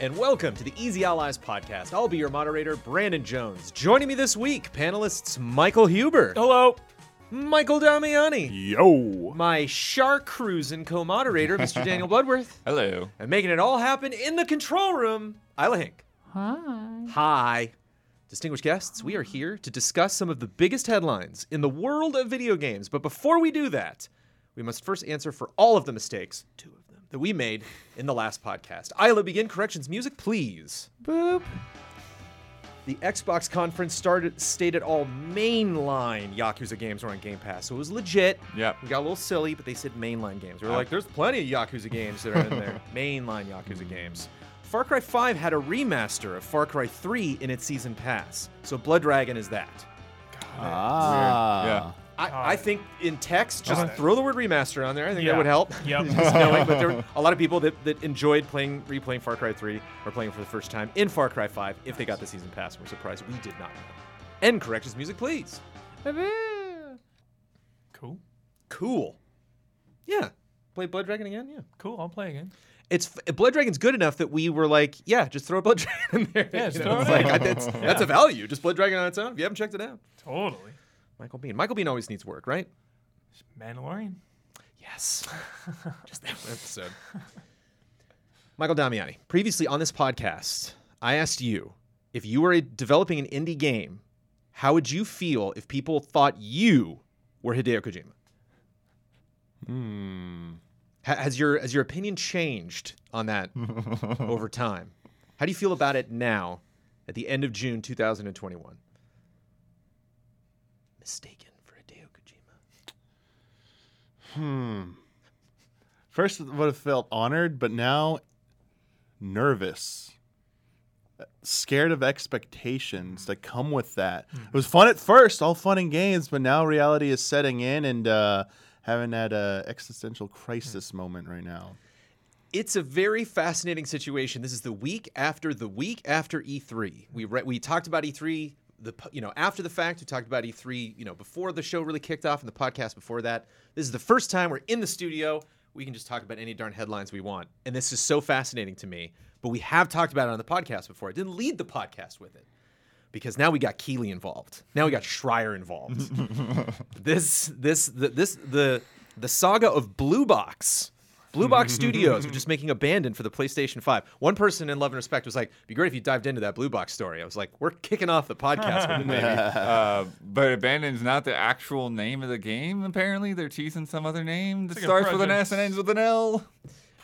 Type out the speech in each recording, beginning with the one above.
and welcome to the Easy Allies podcast. I'll be your moderator, Brandon Jones. Joining me this week, panelists Michael Huber, Hello. Michael Damiani, Yo. my shark cruising co-moderator, Mr. Daniel Bloodworth, Hello. and making it all happen in the control room, Isla Hinck. Hi. Hi. Distinguished guests, we are here to discuss some of the biggest headlines in the world of video games. But before we do that, we must first answer for all of the mistakes, two of them, that we made in the last podcast. Isla, begin corrections music, please. Boop. The Xbox conference started stated all mainline Yakuza games were on Game Pass, so it was legit. Yep. We got a little silly, but they said mainline games. We were like, there's plenty of Yakuza games that are in there. mainline Yakuza games. Far Cry 5 had a remaster of Far Cry 3 in its season pass, so Blood Dragon is that. Ah. Yeah. I, I think in text, just throw the word remaster on there. I think that would help. Yep. Knowing, but there were a lot of people that, that enjoyed playing, replaying Far Cry 3 or playing for the first time in Far Cry 5 if they got the season pass. We're surprised we did not. End corrections music, please. Cool. Cool. Yeah. Play Blood Dragon again? Yeah. Cool. I'll play again. It's Blood Dragon's good enough that we were like, yeah, just throw Blood Dragon in there. Yeah, You just know, throw it like, in. I- that's, that's a value. Just Blood Dragon on its own. If you haven't checked it out, Totally. Michael Biehn. Michael Biehn always needs work, right? Mandalorian. Yes. Just that one episode. Michael Damiani, previously on this podcast, I asked you if you were developing an indie game, how would you feel if people thought you were Hideo Kojima? Hmm. Ha- Has your has your opinion changed on that over time? How do you feel about it now, at the end of June 2021? Mistaken for Hideo Kojima. Hmm. First, would have felt honored, but now nervous, scared of expectations that come with that. It was fun at first, all fun and games, but now reality is setting in and uh, having that uh, existential crisis moment right now. it's a very fascinating situation. This is the week after the week after E3. We re- we talked about E3 the you know after the fact. We talked about E3 you know before the show really kicked off and the podcast before that. This is the first time we're in the studio. We can just talk about any darn headlines we want, and this is so fascinating to me. But we have talked about it on the podcast before. I didn't lead the podcast with it because now we got Keighley involved. Now we got Schreier involved. this this the, this the the saga of Blue Box. Blue Box Studios were just making Abandon for the PlayStation 5. One person in Love and Respect was like, "Be great if you dived into that Blue Box story." I was like, "We're kicking off the podcast with it, maybe." Uh, but Abandon's not the actual name of the game, apparently. They're teasing some other name that like starts with an. S and ends with an L.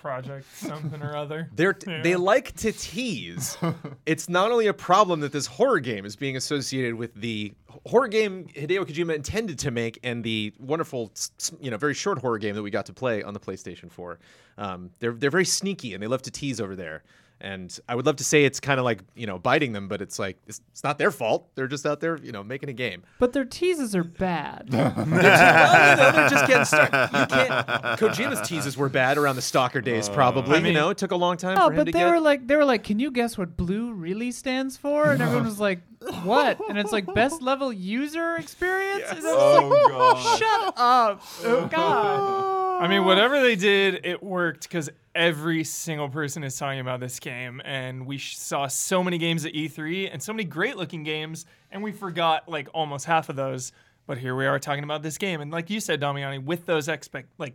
Project something or other. They're Yeah. they like to tease. it's not only a problem that this horror game is being associated with the horror game Hideo Kojima intended to make and the wonderful, s- s- you know, very short horror game that we got to play on the PlayStation 4. Um, they're they're very sneaky and they love to tease over there. And I would love to say it's kind of like you know biting them, but it's like it's, it's not their fault. They're just out there, you know, making a game. But their teases are bad. well, you know, they're just getting started. You can't. Kojima's teases were bad around the Stalker days, probably. Uh, I you know, it took a long time oh, for him but to they get. were like, they were like, can you guess what blue really stands for? And everyone was like, what? And it's like best level user experience. And I was like, Oh god. Shut up! Oh God! I mean, whatever they did, it worked because every single person is talking about this game, and we sh- saw so many games at E3 and so many great-looking games, and we forgot like almost half of those. But here we are talking about this game, and like you said, Damiani, with those expect like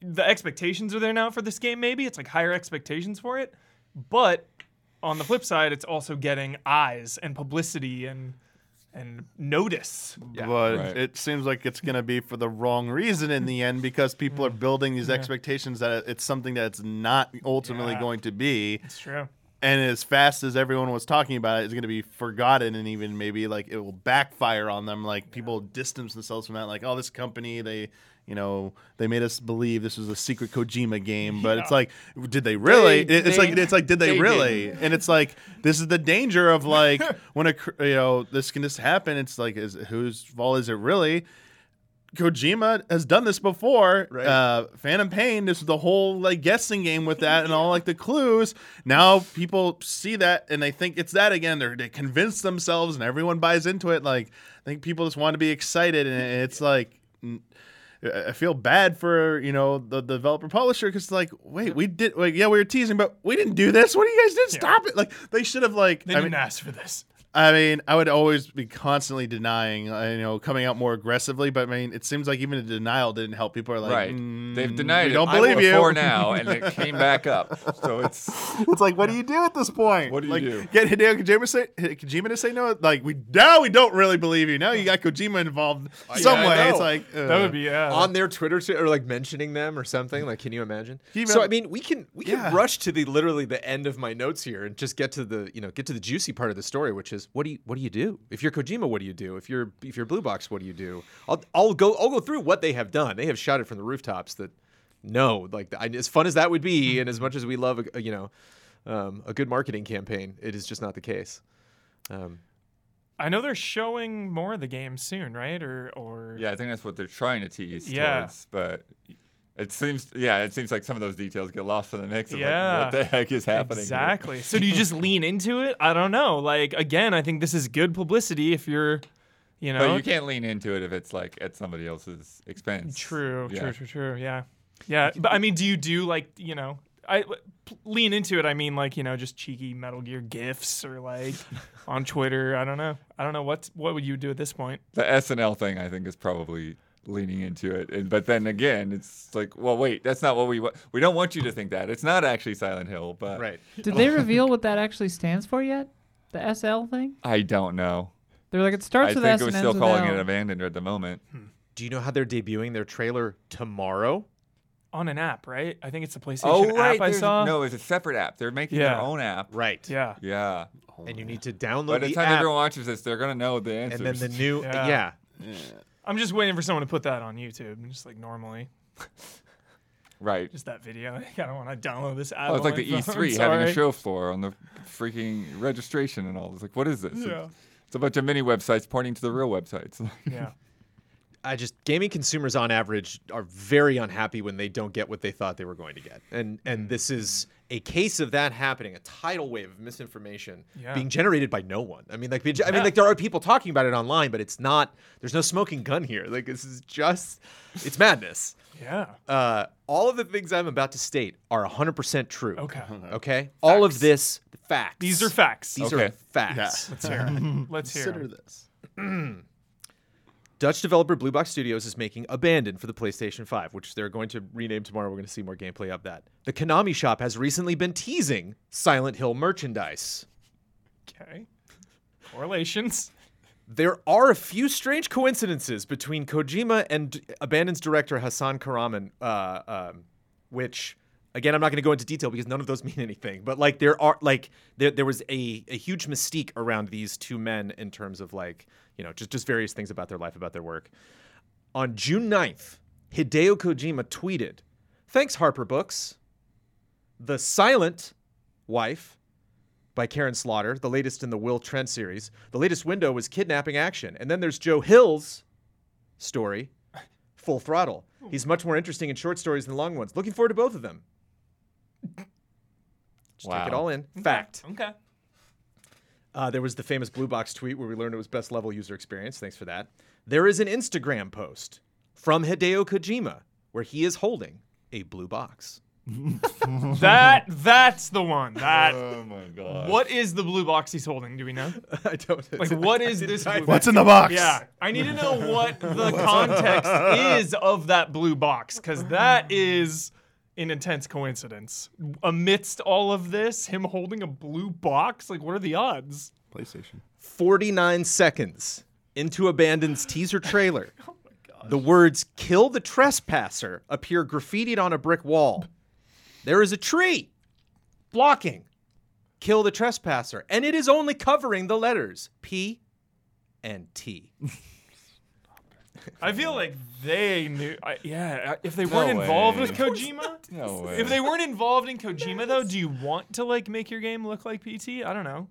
the expectations are there now for this game. Maybe it's like higher expectations for it, but on the flip side, it's also getting eyes and publicity and and notice. but Right. it seems like it's going to be for the wrong reason in the end because people are mm. building these Yeah. expectations that it's something that it's not ultimately Yeah. going to be. It's true. And as fast as everyone was talking about it, it's going to be forgotten and even maybe like it will backfire on them. Like people distance themselves from that. Like, oh, this company, they, you know, they made us believe this was a secret Kojima game, but it's like, did they really? They- it's they- like it's like, did they, they really? didn't. And it's like this is the danger of like when a you know this can just happen. It's like, is whose fault is it really? Kojima has done this before. Right. Uh, Phantom Pain, this is the whole like guessing game with that and all like the clues. Now people see that and they think it's that again. They're, they convince themselves and everyone buys into it. Like I think people just want to be excited and it's like I feel bad for you know the, the developer publisher because like wait we did like yeah we were teasing but we didn't do this. What do you guys did stop it. Like they should have like They I didn't mean, ask for this. I mean I would always be constantly denying uh, you know coming out more aggressively but I mean it seems like even a denial didn't help people are like right. "Mm, They've denied we it don't believe you before now, and it came back up. So it's It's like, what do you do at this point? What do you like, do? Get Hideo Kojima, say, Kojima to say no? Like, we now we don't really believe you. Now you got Kojima involved some I way. It's like uh, That would be yeah. on their Twitter t- or like mentioning them or something. Like, can you imagine? Can you so I mean, we can we Yeah. can rush to the literally the end of my notes here and just get to the you know get to the juicy part of the story, which is what do you what do you do if you're Kojima? What do you do if you're if you're Blue Box? What do you do? I'll I'll go I'll go through what they have done. They have shouted from the rooftops that no, like I, as fun as that would be, and as much as we love a, a, you know um, a good marketing campaign, it is just not the case. Um, I know they're showing more of the game soon, right? Or or yeah, I think that's what they're trying to tease Yeah. towards, but. It seems, yeah, it seems like some of those details get lost in the mix. Of Yeah. like, what the heck is happening? Exactly. So do you just lean into it? I don't know. Like again, I think this is good publicity if you're, you know, But you can't lean into it if it's like at somebody else's expense. True, Yeah. true, true, true. Yeah, yeah. But I mean, do you do like you know? I lean into it. I mean, like you know, just cheeky Metal Gear gifs or like on Twitter. I don't know. I don't know what what would you do at this point? The SNL thing, I think, is probably leaning into it. And, but then again, it's like, well, wait, that's not what we want. We don't want you to think that. It's not actually Silent Hill, but right. Did they reveal what that actually stands for yet? The SL thing? I don't know. They're like it I starts think with S we're and still ends with calling L. it abandoned at the moment. Hmm. Do you know how they're debuting their trailer tomorrow? On an app, right? I think it's the PlayStation Oh, right. app I there's- saw. No, it's a separate app. They're making Yeah. their own app. Right. Yeah. Yeah. And you oh, need to download it. By the the time app, everyone watches this, they're gonna know the answers. and then the new Yeah. yeah. I'm just waiting for someone to put that on YouTube, just like normally, right. just that video. Like, I don't want to download this app. Oh, it's like the phone, E3 having a show floor on the freaking registration and all. It's like, what is this? Yeah. It's a bunch of mini websites pointing to the real websites. Yeah. I just gaming consumers on average are very unhappy when they don't get what they thought they were going to get. And and this is a case of that happening, a tidal wave of misinformation Yeah. being generated by no one. I mean like I mean Yeah. like there are people talking about it online, but it's not there's no smoking gun here. Like this is just it's madness. Yeah. Uh, all of the things I'm about to state are 100% true. Okay. Okay? All of this facts. These are facts. These Okay. are facts. Let's hear it. Let's hear Consider this. Dutch developer Blue Box Studios is making Abandoned for the PlayStation 5, which they're going to rename tomorrow. We're going to see more gameplay of that. The Konami shop has recently been teasing Silent Hill merchandise. Okay. Correlations. There are a few strange coincidences between Kojima and Abandoned's director Hasan Kahraman, uh, um, which again I'm not going to go into detail because none of those mean anything. But like there are like there there was a a huge mystique around these two men in terms of like you know just just various things about their life, about their work. On June 9th, Hideo Kojima tweeted, "Thanks Harper Books. The Silent Wife." by Karin Slaughter, the latest in the Will Trent series. The latest window was kidnapping action. And then there's Joe Hill's story, Full Throttle. He's much more interesting in short stories than long ones. Looking forward to both of them. Just take it all in. Fact. Okay. Uh, there was the famous Blue Box tweet where we learned it was best level user experience. Thanks for that. There is an Instagram post from Hideo Kojima where he is holding a blue box. That that's the one. That oh my god. what is the blue box he's holding? Do we know? I don't Like what is this? blue What's in the box? Yeah, I need to know what the context is of that blue box because that is an intense coincidence. Amidst all of this, him holding a blue box, like what are the odds? PlayStation. 49 seconds into Abandon's teaser trailer, oh the words kill the trespasser appear graffitied on a brick wall. There is a tree blocking kill the trespasser, and it is only covering the letters P and T. I feel like they knew. I, yeah, if they No weren't involved way. with Kojima. No way. If they weren't involved in Kojima, though, do you want to like make your game look like PT? I don't know.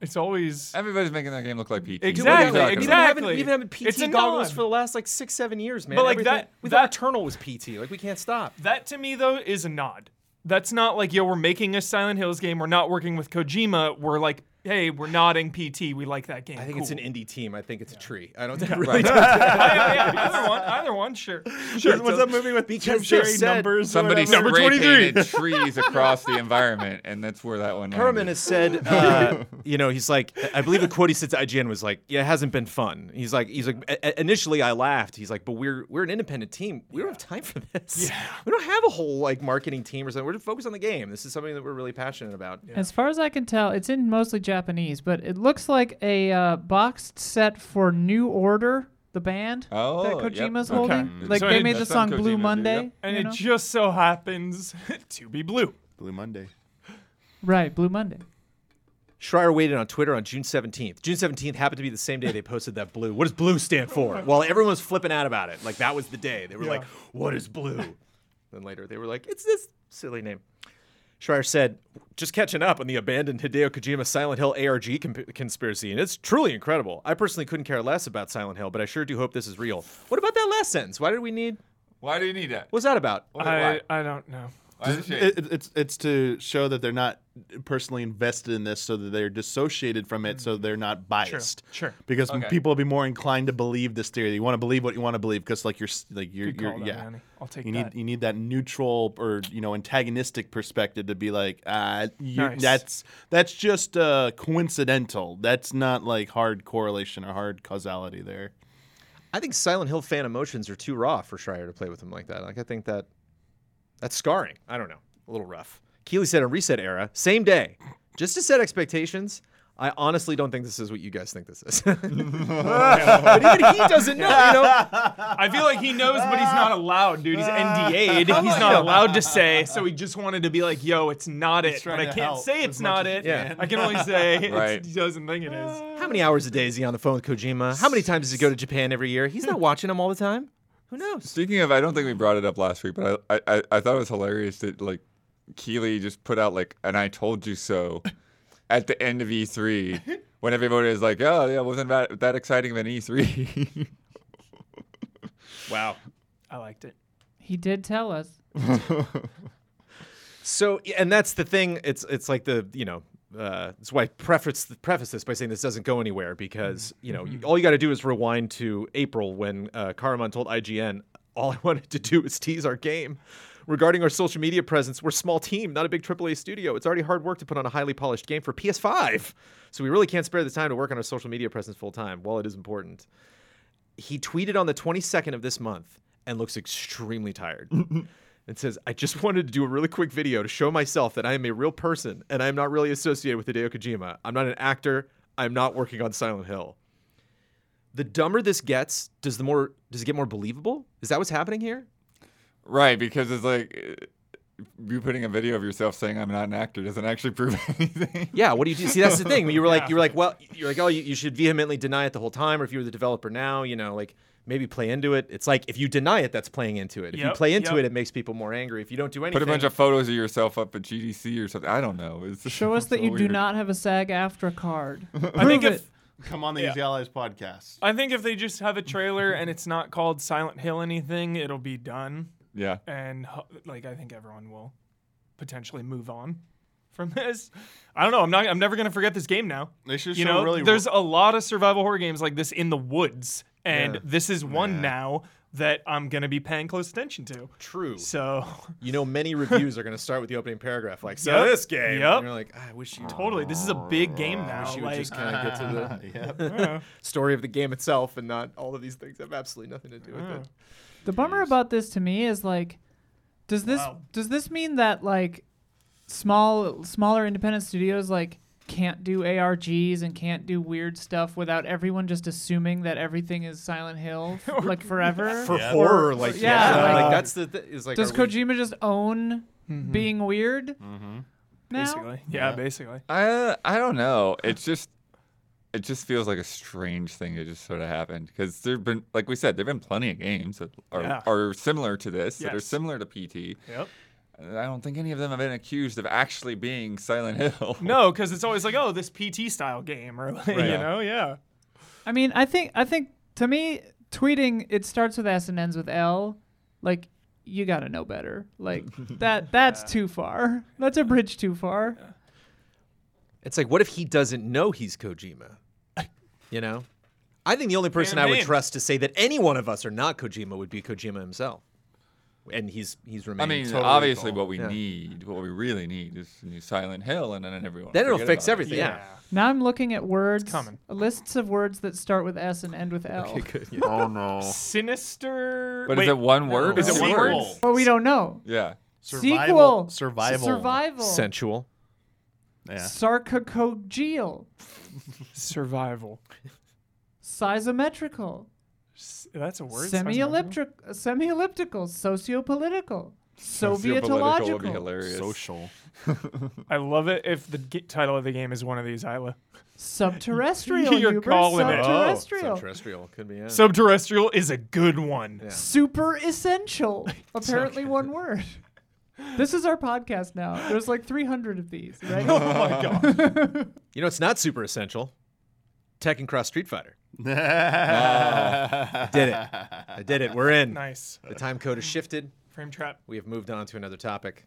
It's always Everybody's making that game look like PT. Exactly, What are you talking We've about? been exactly. having, we've been having PT It's goggles nod. for the last like six, seven years, man. But, like, Everything- that- we that- thought Eternal was PT. Like we can't stop. that to me though is a nod. That's not like yo, we're making a Silent Hills game. We're not working with Kojima. We're like hey, we're nodding PT. We like that game. I think it's an indie team. I think it's a tree. I don't think really. yeah, yeah, either one, either one, sure. Sure, what's that movie with Because Jim Carrey numbers? Somebody whatever? spray number 23. painted trees across the environment, and that's where that one. Herman landed. has said, uh, you know, he's like, I believe the quote he said to IGN was like, "Yeah, it hasn't been fun." He's like, he's like, "I- I- initially I laughed. He's like, but we're we're an independent team. We don't have time for this. Yeah. We don't have a whole like marketing team or something. We're just focused on the game. This is something that we're really passionate about. As far as I can tell, it's in mostly Japanese, but it looks like a uh, boxed set for New Order, the band Oh, that yep. Kojima's Okay. holding. Like So they made the song some Blue Kojima, dude, Monday. yep. And you it know? just so happens to be blue. Blue Monday. right, Blue Monday. Schreier waited on Twitter on June 17th. June 17th happened to be the same day they posted that blue. What does blue stand for? While everyone was flipping out about it. Like that was the day. They were Yeah. like, what is blue? then later they were like, it's this silly name. Schreier said, just catching up on the abandoned Hideo Kojima Silent Hill ARG comp- conspiracy, and it's truly incredible. I personally couldn't care less about Silent Hill, but I sure do hope this is real. What about that last sentence? Why did we need? Why do you need that? What's that about? I, I don't know. Why the? It, it- it's it's to show that they're not personally invested in this, so that they're dissociated from it, so they're not biased. Sure. sure. Because Okay. people will be more inclined to believe this theory. You want to believe what you want to believe, because like you're like you're, you're call, yeah. Manny. I'll take you that. need you need that neutral or you know antagonistic perspective to be like uh, you, Nice. that's that's just uh, coincidental. That's not like hard correlation or hard causality there. I think Silent Hill fan emotions are too raw for Schreier to play with him like that. Like I think that that's scarring. I don't know, a little rough. Keighley said on Reset Era, same day, just to set expectations. I honestly don't think this is what you guys think this is. but even he doesn't know. You know, I feel like he knows, but he's not allowed, dude. He's NDA'd. He's not allowed to say. So he just wanted to be like, "Yo, it's not it." But I can't say it's not it. he can. I can only say it's- Right. he doesn't think it is. how many hours a day is he on the phone with Kojima? How many times does he go to Japan every year? He's not watching him all the time. Who knows? Speaking of, I don't think we brought it up last week, but I, I, I thought it was hilarious that like Keighley just put out like an "I told you so" at the end of E3 when everybody is like, "Oh yeah, wasn't that that exciting of an E E3?" Wow. I liked it. He did tell us. So, and that's the thing. It's it's like the you know. Uh, that's why I preface preface this by saying this doesn't go anywhere because you know you, all you got to do is rewind to April when uh, Kahraman told IGN all I wanted to do was tease our game. Regarding our social media presence, we're a small team, not a big AAA studio. It's already hard work to put on a highly polished game for PS5, so we really can't spare the time to work on our social media presence full time. While it is important, he tweeted on the 22nd of this month and looks extremely tired. and says, I just wanted to do a really quick video to show myself that I am a real person and I am not really associated with Hideo Kojima. I'm not an actor. I'm not working on Silent Hill. The dumber this gets, does the more does it get more believable? Is that what's happening here? right, because it's like uh, you putting a video of yourself saying I'm not an actor doesn't actually prove anything. Yeah, what do you do? See, that's the thing. You were like, you were like, well, you're like, oh, you, you should vehemently deny it the whole time, or if you were the developer now, you know, like maybe play into it. It's like if you deny it, that's playing into it. If you play into yep. it, it makes people more angry. If you don't do anything, Put a bunch of photos of yourself up at GDC or something. I don't know. It's Show us that so you do not have a SAG-AFTRA card. I think Prove if it. Come on the Yeah. Easy Allies podcast. I think if they just have a trailer and it's not called Silent Hill anything, it'll be done. Yeah. and like I think everyone will potentially move on from this. I don't know. I'm not. I'm never gonna forget this game now. They should You show know, really. there's a lot of survival horror games like this in the woods, and Yeah. this is one Yeah. now that I'm gonna be paying close attention to. true. So You know, many reviews are going to start with the opening paragraph, like, so Yep. this game. Yep. And you're like, "Ah, I wish you totally, this is a big game now. wish you would just kind of get to the Yep. yeah. story of the game itself and not all of these things have absolutely nothing to do with it. The bummer about this to me is like, does this Wow. does this mean that like small smaller independent studios like can't do ARGs and can't do weird stuff without everyone just assuming that everything is Silent Hill f- like forever? For Yeah. horror, like yeah, yeah, like, like- that's the th- is like. does are we- Kojima just own being weird Mhm. now? basically, yeah, Yeah. basically. I I don't know. It's just it just feels like a strange thing that just sort of happened because there've been like we said there've been plenty of games that are, Yeah. are similar to this that are similar to PT. Yep. And I don't think any of them have been accused of actually being Silent Hill. No, because it's always like, oh, this PT style game, or like, you Right. know, yeah. I mean, I think I think to me, tweeting it starts with S and ends with L. Like you got to know better. Like that that's too far. That's a bridge too far. It's like, what if he doesn't know he's Kojima? You know? I think the only person I would man. trust to say that any one of us are not Kojima would be Kojima himself. And he's he's I mean, totally obviously, cool. what we Yeah. need, what we really need, is a new Silent Hill, and then everyone. then it'll fix about it. everything. Yeah. Now I'm looking at words, coming. lists of words that start with S and end with L. Okay, good. Yeah. Oh no. Sinister. But Wait, is it one word? Is it one word? Sequel. But we don't know. Yeah. Sequel. Survival. Survival. Sensual. Yeah. Sarcocogeal. Survival. Seisommetrical. S- That's a word. Semi-elliptic, semi-elliptical, sociopolitical, Sociopolitical would be Sovietological, hilarious. Social. I love it if the g- title of the game is one of these, Isla. subterrestrial, You're Huber, calling it. subterrestrial, oh, Terrestrial. Could be. Yeah. Subterrestrial is a good one. Yeah. super essential. Apparently, one word. This is our podcast now. There's like 300 of these, right? Oh my god. You know, it's not super essential. Tekken Cross Street Fighter. I Did it. I did it. We're in. nice. The time code has shifted. Frame trap. We have moved on to another topic.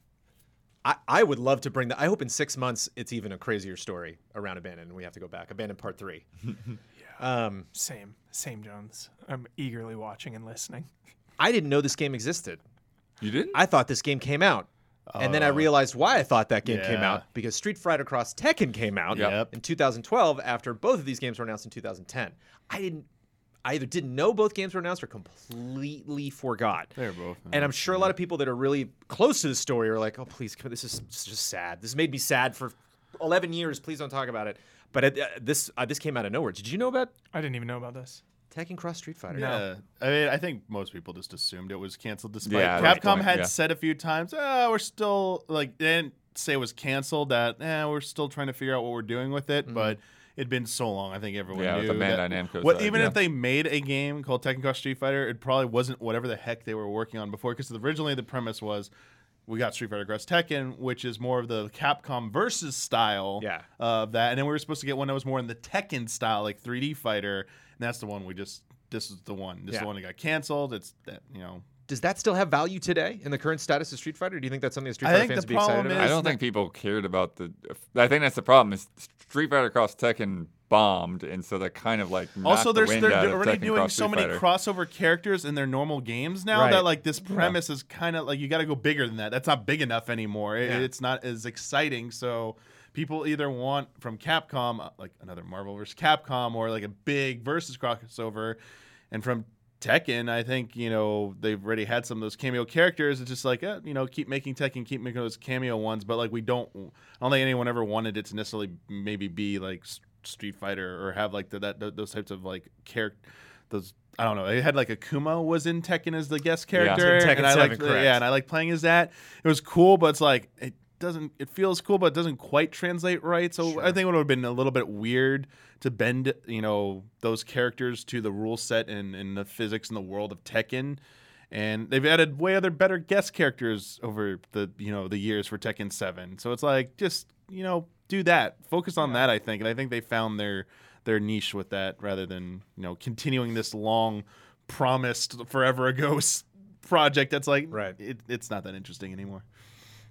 I, I would love to bring that. I hope in six months it's even a crazier story around Abandon and we have to go back. Abandon Part 3. yeah. um, Same. Same Jones. I'm eagerly watching and listening. I didn't know this game existed. You didn't? I thought this game came out. And then I realized why I thought that game came out because Street Fighter Cross Tekken came out Yep. in 2012 after both of these games were announced in 2010. I didn't I either didn't know both games were announced or completely forgot. They're both. And I'm sure a lot of people that are really close to the story are like, "Oh, please, come- this is this is just sad. This made me sad for 11 years. Please don't talk about it." But it, uh, this uh, this came out of nowhere. Did you know about I didn't even know about this. Tekken Cross Street Fighter? Yeah, I mean, I think most people just assumed it was canceled. Despite Yeah, that's Capcom fine, had yeah. said a few times, "Oh, we're still like," they didn't say it was canceled. That, eh, we're still trying to figure out what we're doing with it. But it'd been so long. I think everyone Yeah, with knew. the that- Bandai Namco what, side, even yeah. if they made a game called Tekken Cross Street Fighter, it probably wasn't whatever the heck they were working on before. Because originally the premise was. We got Street Fighter Cross Tekken, which is more of the Capcom versus style Yeah. of that. And then we were supposed to get one that was more in the Tekken style, like 3D fighter. And that's the one we just, this is the one. This is Yeah. the one that got canceled. It's that, you know. Does that still have value today in the current status of Street Fighter? Do you think that's something that Street I Fighter think fans the would be excited problem about? I is- don't think people cared about the. I think that's the problem. Is Street Fighter Cross Tekken bombed, and so that kind of like Also, knocked there's the wind they're out of already Tekken doing Cross so Street many Fighter. crossover characters in their normal games now Right. that like this premise is kind of like you got to go bigger than that. That's not big enough anymore. It- Yeah. It's not as exciting. So people either want from Capcom uh, like another Marvel versus Capcom or like a big versus crossover, and from Tekken, I think you know they've already had some of those cameo characters. It's just like eh, you know keep making Tekken, keep making those cameo ones, but like we don't. I don't think anyone ever wanted it to necessarily maybe be like Street Fighter or have like the, that those types of like character. Those I don't know. It had like Akuma was in Tekken as the guest character, Tekken and I 7, liked correct. yeah, and I like playing as that. It was cool, but it's like it doesn't. It feels cool, but it doesn't quite translate right. So I think it would have been a little bit weird to bend you know those characters to the rule set and, and the physics in the world of Tekken. And they've added way other better guest characters over the you know the years for Tekken Seven. So it's like just you know do that, focus on that. I think, and I think they found their their niche with that rather than you know continuing this long promised forever ago project that's like Right. it, it's not that interesting anymore.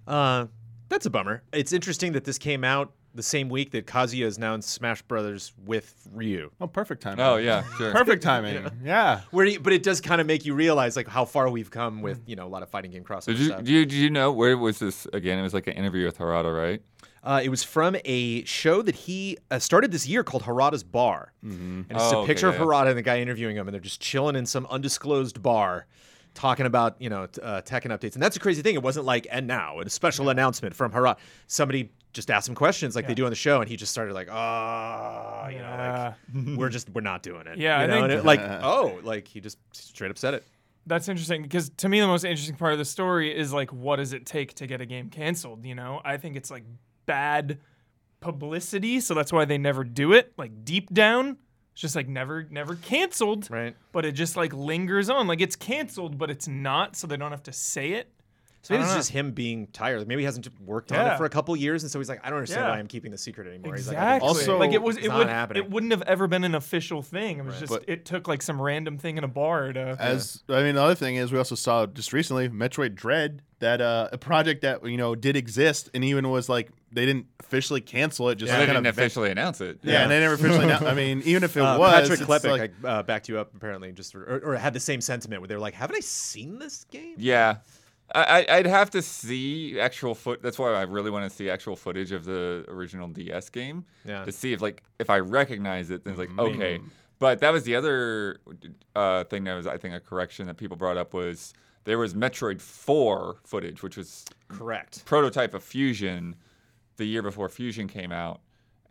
Uh, that's a bummer. It's interesting that this came out the same week that Kazuya is now in Smash Brothers with Ryu. Oh, perfect timing. Oh yeah, sure. perfect timing. yeah. Where, you, but it does kind of make you realize like how far we've come with you know a lot of fighting game crossover Did you, stuff. did you did you know where was this again? It was like an interview with Harada, right? Uh, it was from a show that he uh, started this year called Harada's Bar. And it's Oh, a okay, picture yeah. of Harada and the guy interviewing him, and they're just chilling in some undisclosed bar talking about, you know, uh, Tekken updates. And that's a crazy thing. It wasn't like, and now, a special announcement from Harada. Somebody just asked him questions like they do on the show, and he just started like, oh, you know, like, we're just, we're not doing it. Yeah, You I know? think- and it, like, oh, like he just straight up said it. That's interesting because to me the most interesting part of the story is like what does it take to get a game canceled, you know? I think it's like bad publicity, so that's why they never do it. Like deep down, it's just like never never canceled. Right. But it just like lingers on. Like it's canceled, but it's not, so they don't have to say it. So maybe I it's don't just him being tired. Maybe he hasn't worked on it for a couple years, and so he's like, I don't understand Yeah. why I'm keeping the secret anymore. He's like, Exactly. think Also- like it was it would happening. it wouldn't have ever been an official thing. It was just But- it took like some random thing in a bar to As I mean, the other thing is we also saw just recently Metroid Dread, that uh, a project that you know did exist and even was like they didn't officially cancel it. Just Well, they kind didn't of officially announce it. Yeah, and they never officially. announced I mean, even if it Uh, was, Patrick it's Klepek like- I, uh, backed you up apparently, just or, or had the same sentiment where they're like, "Haven't I seen this game?" Yeah. I, I- I'd have to see actual foot. That's why I really want to see actual footage of the original DS game Yeah. to see if like if I recognize it. Then it's like okay. But that was the other uh, thing that was I think a correction that people brought up was there was Metroid 4 footage, which was Correct. prototype of Fusion the year before Fusion came out.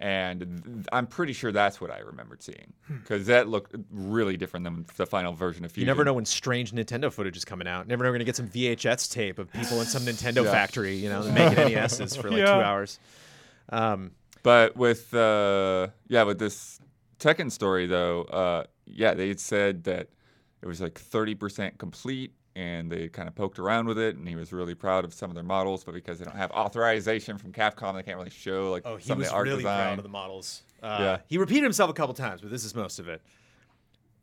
And th- I'm pretty sure that's what I remembered seeing because that looked really different than the final version of Fusion. You never know when strange Nintendo footage is coming out. Never know we're gonna get some VHS tape of people in some Nintendo Yeah. factory, you know, making NESs for like two Yeah. hours. Um, But with uh, yeah, with this Tekken story though, uh, yeah, they had said that it was like 30% complete, and they kind of poked around with it, and he was really proud of some of their models, but because they don't have authorization from Capcom, they can't really show like oh, he some was of the art really design. proud of the models. Uh, Yeah. He repeated himself a couple times, but this is most of it.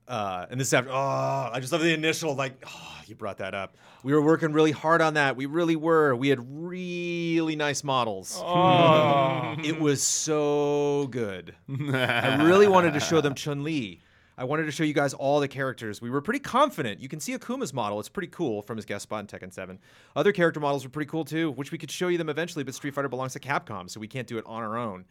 Uh, and this after, oh, I just love the initial, like, oh, you brought that up. We were working really hard on that. We really were. We had really nice models. Oh. It was so good. I really wanted to show them Chun Li. I wanted to show you guys all the characters. We were pretty confident. You can see Akuma's model. It's pretty cool from his guest spot in Tekken 7. Other character models were pretty cool too, which we could show you them eventually, but Street Fighter belongs to Capcom, so we can't do it on our own.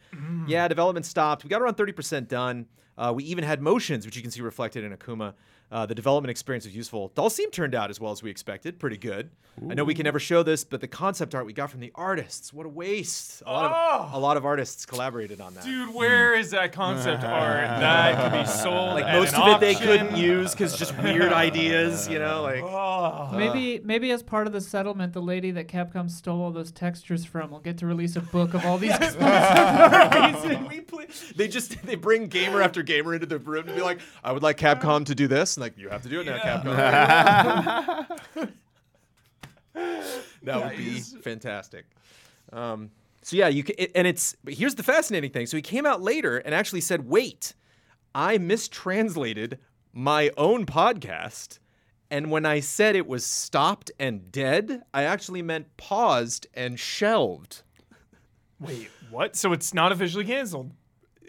Yeah, development stopped. We got around 30% done. Uh, we even had motions, which you can see reflected in Akuma. Uh, the development experience was useful. Dulcim turned out as well as we expected. Pretty good. I know we can never show this, but the concept art we got from the artists, what a waste. A lot, of, a lot of artists collaborated on that. Dude, where is that concept art? That could be sold. like at most an of it they couldn't use because just weird ideas, you know, like Oh. Maybe maybe as part of the settlement, the lady that Capcom stole all those textures from will get to release a book of all these. reason we play. They just they bring gamer after gamer into the room to be like, I would like Capcom to do this, and like you have to do it now, Capcom. that would be fantastic. Um, so yeah, you can, it, and it's but here's the fascinating thing. So he came out later and actually said, "Wait, I mistranslated my own podcast." And when I said it was stopped and dead, I actually meant paused and shelved. Wait, what? So it's not officially canceled.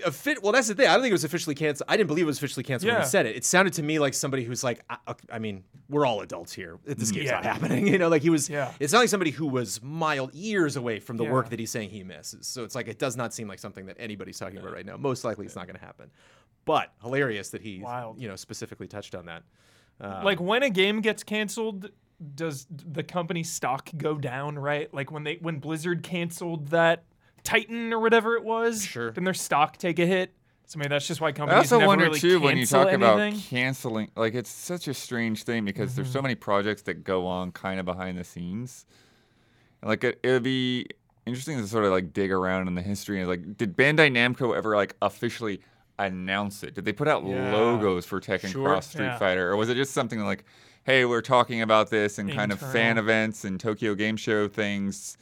A fit. Well, that's the thing. I don't think it was officially canceled. I didn't believe it was officially canceled when Yeah. he said it. It sounded to me like somebody who's like, I, I mean, we're all adults here. This game's not Yeah. happening. You know, like he was. Yeah. It's not like somebody who was mild years away from the work that he's saying he misses. So it's like it does not seem like something that anybody's talking about right now. Most likely, it's not going to happen. But hilarious that he, Wild. you know, specifically touched on that. Uh, like when a game gets canceled, does the company stock go down? Right? Like when they when Blizzard canceled that Titan or whatever it was. Sure. Then their stock take a hit. So maybe that's just why companies. I also never wonder really too when you talk about canceling. Like it's such a strange thing because there's Mm-hmm. so many projects that go on kind of behind the scenes. Like it, it would be interesting to sort of like dig around in the history and like did Bandai Namco ever like officially announce it? Did they put out Yeah. logos for Tekken Sure. Cross Street Yeah. Fighter, or was it just something like, hey, we're talking about this and kind of fan events and Tokyo Game Show things,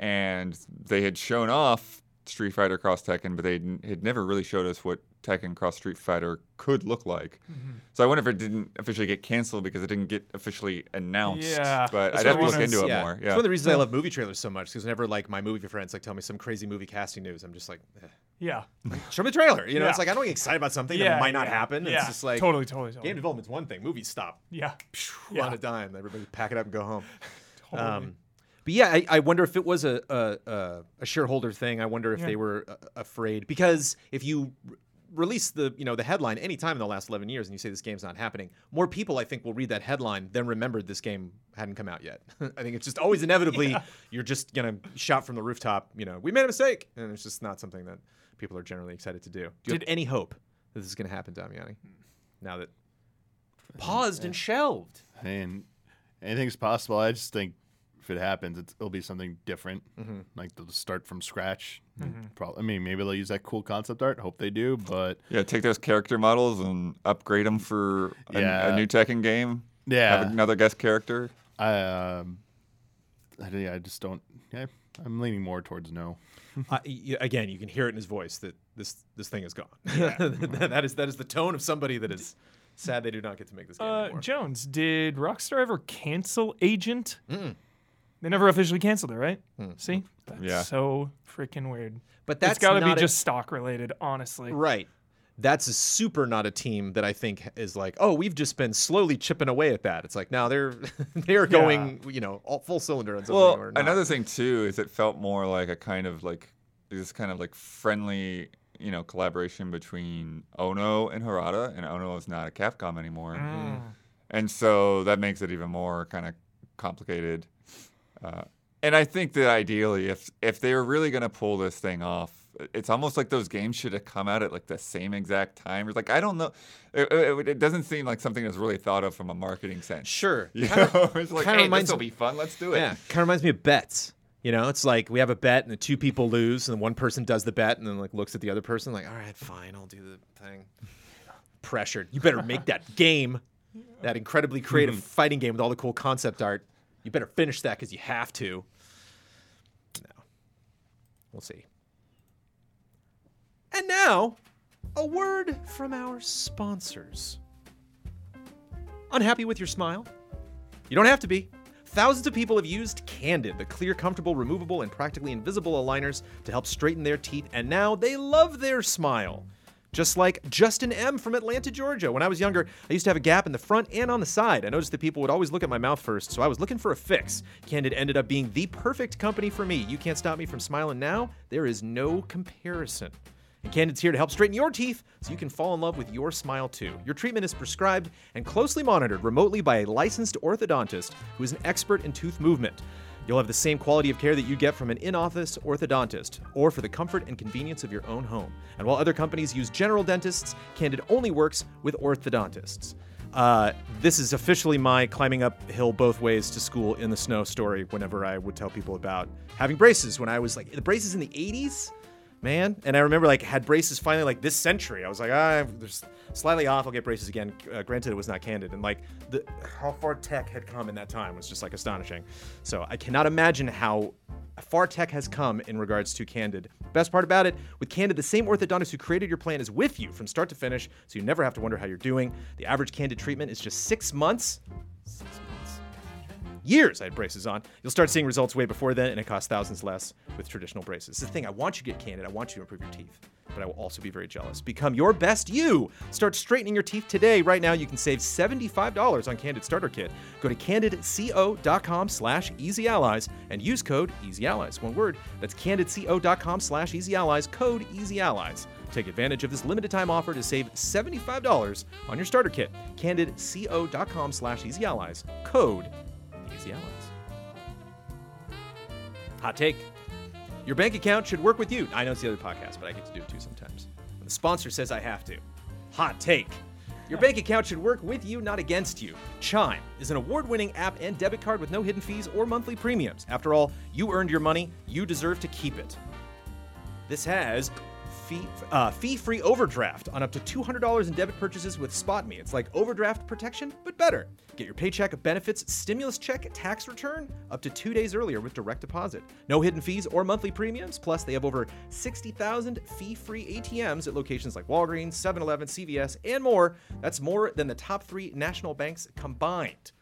and they had shown off Street Fighter Cross Tekken, but they had never really showed us what Tekken Cross Street Fighter could look like. Mm-hmm. So I wonder if it didn't officially get canceled because it didn't get officially announced. Yeah, but That's I'd have to look the into reasons- it yeah. more. It's Yeah. one of the reasons I love movie trailers so much because whenever like my movie friends like tell me some crazy movie casting news, I'm just like, eh. yeah. show me the trailer. You know, Yeah. it's like I don't get excited about something yeah. that might not yeah. happen. Yeah. It's just like totally, totally, totally. game development's one thing. Movies stop. yeah. Phew, Yeah. on a dime. Everybody pack it up and go home. Totally. Um, but yeah, I, I wonder if it was a a, a, a shareholder thing. I wonder if Yeah. they were uh, afraid because if you r- release the you know the headline anytime in the last 11 years and you say this game's not happening, more people I think will read that headline than remembered this game hadn't come out yet. I think it's just always inevitably you're just gonna shout from the rooftop. You know, we made a mistake, and it's just not something that people are generally excited to do. Do you Did- have any hope that this is gonna happen, Damiani? Now that paused and shelved. And anything's possible. I just think if it happens, it's, it'll be something different. Mm-hmm. Like they'll start from scratch. Probably. I mean, maybe they'll use that cool concept art. Hope they do. But yeah, take those character models and upgrade them for a, Yeah. a new Tekken game. yeah, Have another guest character. I um, I, yeah, I just don't. Yeah, I'm leaning more towards no. Uh, y- again, you can hear it in his voice that this this thing is gone. that is that is the tone of somebody that is sad they do not get to make this game Uh, anymore. Jones, did Rockstar ever cancel Agent? They never officially canceled it, right? See, that's Yeah. so freaking weird. But that's it's got to be a- just stock related, honestly. Right. That's a super not a team that I think is like, oh, we've just been slowly chipping away at that. It's like, now they're they're going, you know, all full cylinder on something. Well, or not. another thing too is it felt more like a kind of like this kind of like friendly, you know, collaboration between Ono and Harada, and Ono is not a Capcom anymore, Mm. and so that makes it even more kind of complicated. Uh, and I think that ideally, if if they were really gonna pull this thing off, it's almost like those games should have come out at like the same exact time. It's like I don't know, it, it, it doesn't seem like something that's really thought of from a marketing sense. sure. You Kinda- know, it's like, hey, reminds this will be fun. Let's do it. Yeah, kind of reminds me of bets. You know, it's like we have a bet and the two people lose, and one person does the bet and then like looks at the other person like, all right, fine, I'll do the thing. Pressured. You better make that game, that incredibly creative fighting game with all the cool concept art. You better finish that because you have to. No, we'll see. And now, a word from our sponsors. Unhappy with your smile? You don't have to be. Thousands of people have used Candid, the clear, comfortable, removable, and practically invisible aligners to help straighten their teeth, and now they love their smile. Just like Justin M. from Atlanta, Georgia. When I was younger, I used to have a gap in the front and on the side. I noticed that people would always look at my mouth first, so I was looking for a fix. Candid ended up being the perfect company for me. You can't stop me from smiling now. There is no comparison. And Candid's here to help straighten your teeth so you can fall in love with your smile too. Your treatment is prescribed and closely monitored remotely by a licensed orthodontist who is an expert in tooth movement. You'll have the same quality of care that you get from an in office orthodontist, or for the comfort and convenience of your own home. And while other companies use general dentists, Candid only works with orthodontists. Uh, this is officially my climbing uphill both ways to school in the snow story whenever I would tell people about having braces when I was like, the braces in the 80s? Man. And I remember like had braces finally like this century. I was like, ah, there's slightly off. I'll get braces again. Uh, granted, it was not candid, and like the how far tech had come in that time was just like astonishing. So I cannot imagine how far tech has come in regards to Candid. Best part about it, with Candid, the same orthodontist who created your plan is with you from start to finish, so you never have to wonder how you're doing. The average Candid treatment is just six months. Six months years I had braces on. You'll start seeing results way before then, and it costs thousands less with traditional braces. Is the thing. I want you to get candid. I want you to improve your teeth, but I will also be very jealous. Become your best you. Start straightening your teeth today. Right now, you can save $75 on Candid Starter Kit. Go to candidco.com slash easyallies and use code easyallies. One word. That's candidco.com slash easyallies, code easyallies. Take advantage of this limited time offer to save $75 on your starter kit. candidco.com slash easyallies, code Easy Allies. Hot take. Your bank account should work with you. I know it's the other podcast, but I get to do it too sometimes. When the sponsor says I have to. Hot take. Your bank account should work with you, not against you. Chime is an award winning app and debit card with no hidden fees or monthly premiums. After all, you earned your money, you deserve to keep it. This has fee uh, fee-free overdraft on up to $200 in debit purchases with SpotMe. It's like overdraft protection, but better. Get your paycheck benefits, stimulus check, tax return up to two days earlier with direct deposit. No hidden fees or monthly premiums. Plus, they have over 60,000 fee-free ATMs at locations like Walgreens, 7-Eleven, CVS, and more. That's more than the top three national banks combined.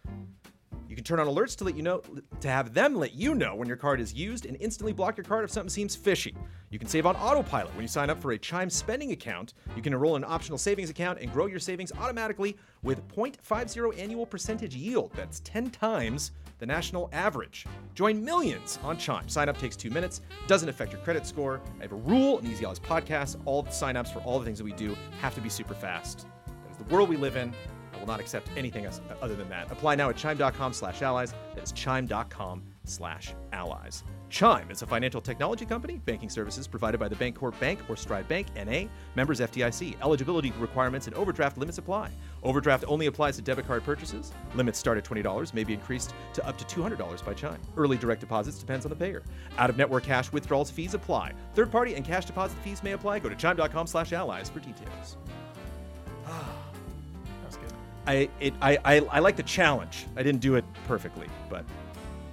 You can turn on alerts to let you know to have them let you know when your card is used and instantly block your card if something seems fishy. You can save on autopilot when you sign up for a Chime spending account. You can enroll in an optional savings account and grow your savings automatically with 0.50 annual percentage yield. That's 10 times the national average. Join millions on Chime. Sign up takes 2 minutes, doesn't affect your credit score. I have a rule in Easy Allies podcast, all the signups for all the things that we do have to be super fast. That is the world we live in. I will not accept anything other than that. Apply now at chime.com slash allies. That is chime.com slash allies. Chime is a financial technology company. Banking services provided by the Bancorp Bank or Stride Bank, NA. Members FDIC. Eligibility requirements and overdraft limits apply. Overdraft only applies to debit card purchases. Limits start at $20, may be increased to up to $200 by Chime. Early direct deposits depends on the payer. Out of network cash withdrawals fees apply. Third party and cash deposit fees may apply. Go to chime.com slash allies for details. Ah. That was good. I it I, I I like the challenge. I didn't do it perfectly, but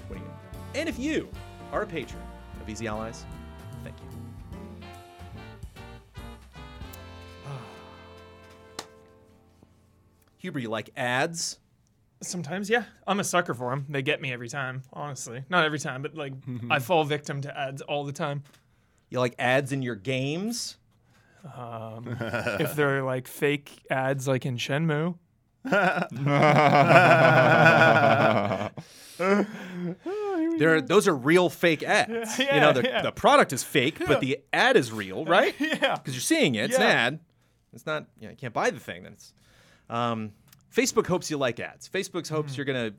what do you? And if you are a patron of Easy Allies, thank you. Huber, you like ads? Sometimes, yeah. I'm a sucker for them. They get me every time, honestly. Not every time, but like I fall victim to ads all the time. You like ads in your games? Um, if they're like fake ads, like in Shenmue. There, those are real fake ads. you Yeah, know, the, yeah. the product is fake, but the ad is real, right? Yeah. Because you're seeing it. It's an ad. It's not. You, know, you can't buy the thing. Then it's. Um, Facebook hopes you like ads. Facebook's hopes Hmm. you're gonna,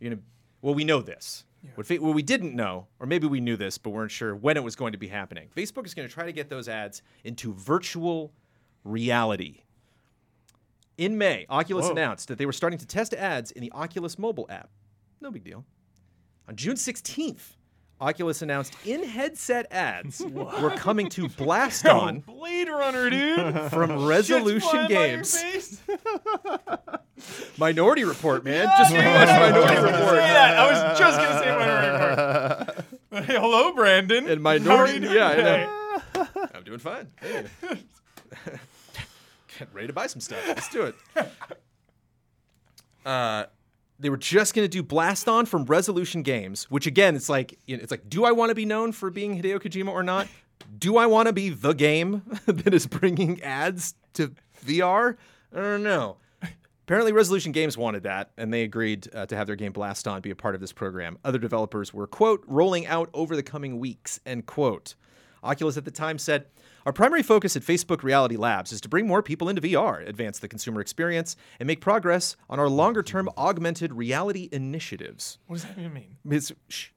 you're gonna. Well, we know this. What, fa- what we didn't know, or maybe we knew this, but weren't sure when it was going to be happening. Facebook is going to try to get those ads into virtual reality. In May, Oculus Whoa. announced that they were starting to test ads in the Oculus mobile app. No big deal. On June 16th, Oculus announced in-headset ads were coming to Blaston Blade Runner, dude. from Resolution flying by your Games. Minority Report, man. Just rewatch Minority Report. I was just gonna say Minority Report. Hey, hello, Brandon. And Minority, yeah, I know. I'm doing fine. Hey. Ready to buy some stuff. Let's do it. Uh, they were just gonna do Blaston from Resolution Games, which again, it's like it's like, do I want to be known for being Hideo Kojima or not? Do I want to be the game that is bringing ads to VR? I don't know. Apparently, Resolution Games wanted that, and they agreed uh, to have their game Blaston be a part of this program. Other developers were, quote, rolling out over the coming weeks, end quote. Oculus at the time said, Our primary focus at Facebook Reality Labs is to bring more people into VR, advance the consumer experience, and make progress on our longer term augmented reality initiatives. What does that even mean? It's, shh.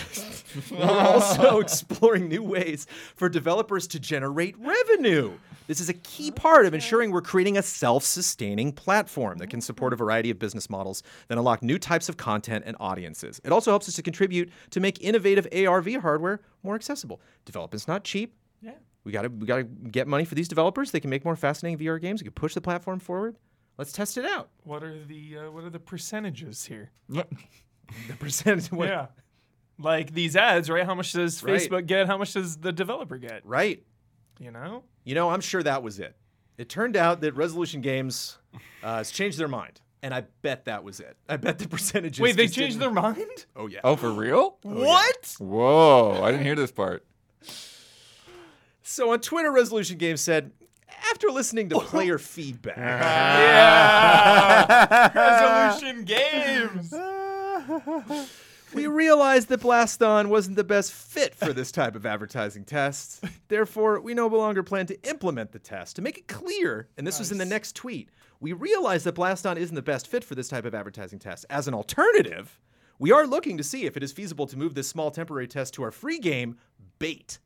We're also exploring new ways for developers to generate revenue. This is a key part of ensuring we're creating a self sustaining platform that can support a variety of business models that unlock new types of content and audiences. It also helps us to contribute to make innovative ARV hardware more accessible. Development's not cheap. Yeah. We gotta we gotta get money for these developers. They can make more fascinating VR games. We can push the platform forward. Let's test it out. What are the uh, what are the percentages here? The percentage. what- Yeah. Like these ads, right? How much does Right. Facebook get? How much does the developer get? Right. You know? You know, I'm sure that was it. It turned out that Resolution Games uh, has changed their mind, and I bet that was it. I bet the percentages. Wait, they just changed didn't- their mind? Oh yeah. Oh, for real? what? Whoa! I didn't hear this part. So on Twitter, Resolution Games said, after listening to player feedback, Yeah. Resolution games. we realized that Blaston wasn't the best fit for this type of advertising test. Therefore, we no longer plan to implement the test. To make it clear, and this was in the next tweet, we realized that Blaston isn't the best fit for this type of advertising test. As an alternative, we are looking to see if it is feasible to move this small temporary test to our free game, Bait.